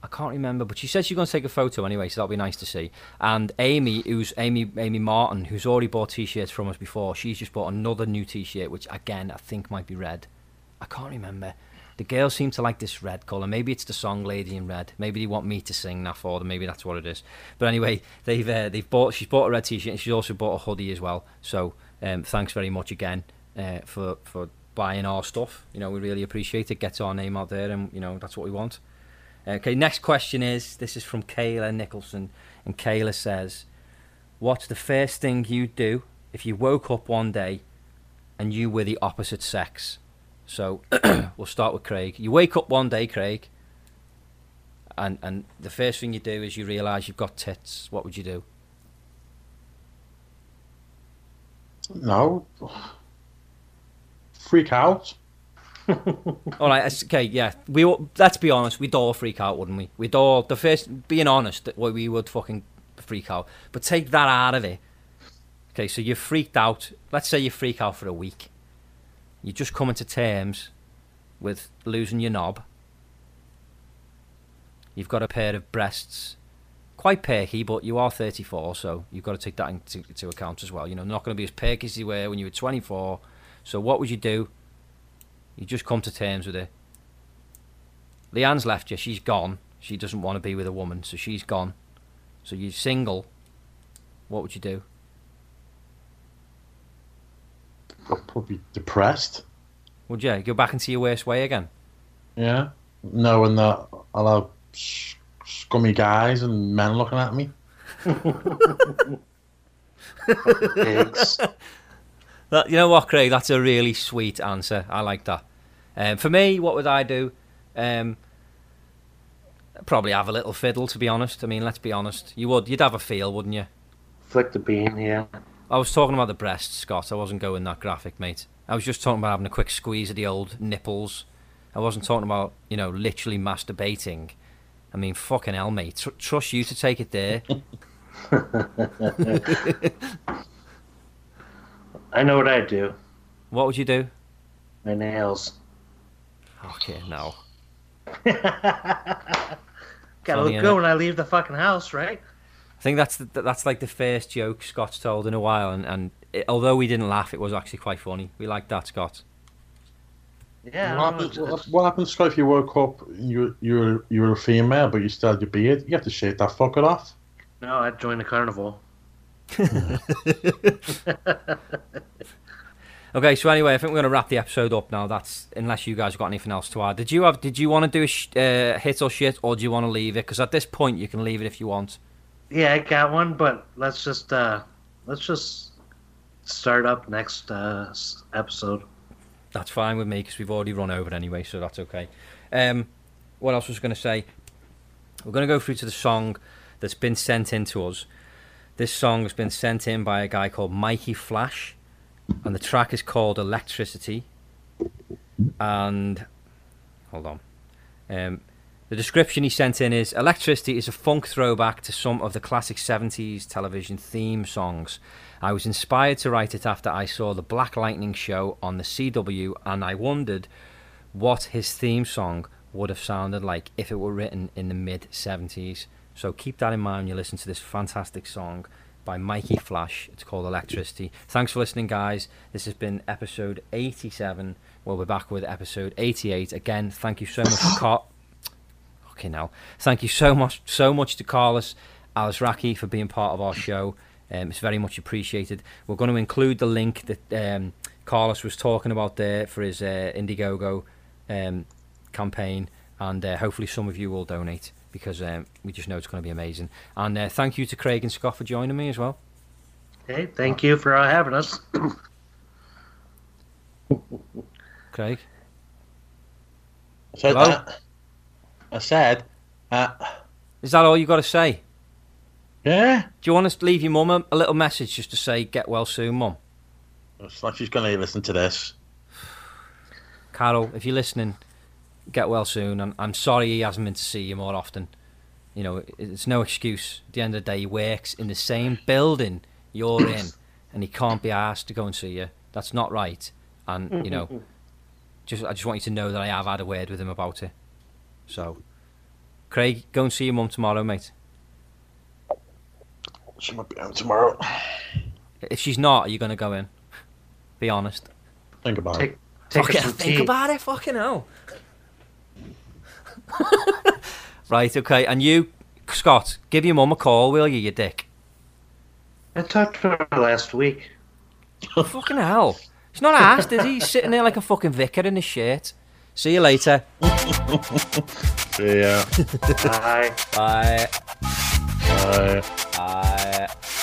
I can't remember, but she said she's going to take a photo anyway, so that'll be nice to see. And Amy, who's Amy Amy Martin, who's already bought t-shirts from us before, she's just bought another new t-shirt, which again I think might be red. I can't remember. The girls seem to like this red colour. Maybe it's the song "Lady in Red." Maybe they want me to sing that for them. Maybe that's what it is. But anyway, they've uh, they've bought. She's bought a red t-shirt and she's also bought a hoodie as well. So um, thanks very much again uh, for for buying our stuff. You know, we really appreciate it. Gets our name out there, and you know that's what we want. Okay, next question is this is from Kayla Nicholson, and Kayla says, "What's the first thing you'd do if you woke up one day and you were the opposite sex?" So we'll start with Craig. You wake up one day, Craig, and and the first thing you do is you realise you've got tits. What would you do? No. Freak out. All right, okay, yeah. We let's be honest. We'd all freak out, wouldn't we? We'd all the first being honest we would fucking freak out. But take that out of it. Okay, so you're freaked out. Let's say you freak out for a week. You're just coming to terms with losing your knob. You've got a pair of breasts, quite perky, but you are 34, so you've got to take that into, into account as well. You know, not going to be as perky as you were when you were 24. So what would you do? You just come to terms with it. Leanne's left you. She's gone. She doesn't want to be with a woman, so she's gone. So you're single. What would you do? I'll probably depressed. Would you go back into your worst way again? Yeah. Knowing that I'll have s- scummy guys and men looking at me. That, you know what, Craig? That's a really sweet answer. I like that. Um, for me, what would I do? Um, probably have a little fiddle, to be honest. I mean, let's be honest. You would. You'd have a feel, wouldn't you? Flick the bean, yeah. I was talking about the breasts, Scott. I wasn't going that graphic, mate. I was just talking about having a quick squeeze of the old nipples I wasn't talking about you know literally masturbating. I mean, fucking hell, mate. Tr- trust you to take it there. I know what I'd do. what would you do? My nails. Okay, no. Gotta Funny, look good when I leave the fucking house, right? I think that's the, that's like the first joke Scott's told in a while, and, and it, although we didn't laugh, it was actually quite funny. We liked that, Scott. Yeah. What happens, it's- what, what happens, Scott, if you woke up, you you're you're a female, but you still have your beard? You have to shave that fucker off. No, I'd join the carnival. Okay, so anyway, I think we're going to wrap the episode up now. That's unless you guys got anything else to add. Did you have? Did you want to do a sh- uh, hit or shit, or do you want to leave it? Because at this point, you can leave it if you want. Yeah, I got one, but let's just uh let's just start up next uh episode. That's fine with me because we've already run over anyway, so that's okay. Um, what else was I going to say? We're going to go through to the song that's been sent in to us. This song has been sent in by a guy called Mikey Flash, and the track is called Electricity. And hold on. Um, the description he sent in is Electricity is a funk throwback to some of the classic 70s television theme songs. I was inspired to write it after I saw the Black Lightning show on the CW and I wondered what his theme song would have sounded like if it were written in the mid 70s. So keep that in mind when you listen to this fantastic song by Mikey Flash. It's called Electricity. Thanks for listening, guys. This has been episode 87. We'll be back with episode 88. Again, thank you so much for Car- Okay, now thank you so much, so much to Carlos Alazraqui for being part of our show. Um, it's very much appreciated. We're going to include the link that um, Carlos was talking about there for his uh, Indiegogo um, campaign, and uh, hopefully some of you will donate because um, we just know it's going to be amazing. And uh, thank you to Craig and Scott for joining me as well. Hey, thank you for uh, having us. Craig, I said Hello? that. I said, uh, is that all you got to say? yeah. Do you want to leave your mum a, a little message just to say get well soon, mum? It's like she's going to listen to this. Carol, if you're listening, get well soon. And I'm sorry he hasn't been to see you more often. You know, it's no excuse. At the end of the day, he works in the same building you're in, and he can't be asked to go and see you. That's not right. And you know, just I just want you to know that I have had a word with him about it. So, Craig, go and see your mum tomorrow, mate. She might be out tomorrow. If she's not, are you going to go in? Be honest. Think about Take it. take Fucking us some think tea. about it, fucking hell. right, okay, and you, Scott, give your mum a call, will you, you dick? I talked to her last week. fucking hell. He's not asked, is he? He's sitting there like a fucking vicar in his shirt. See you later. See ya. Bye. Bye. Bye. Bye.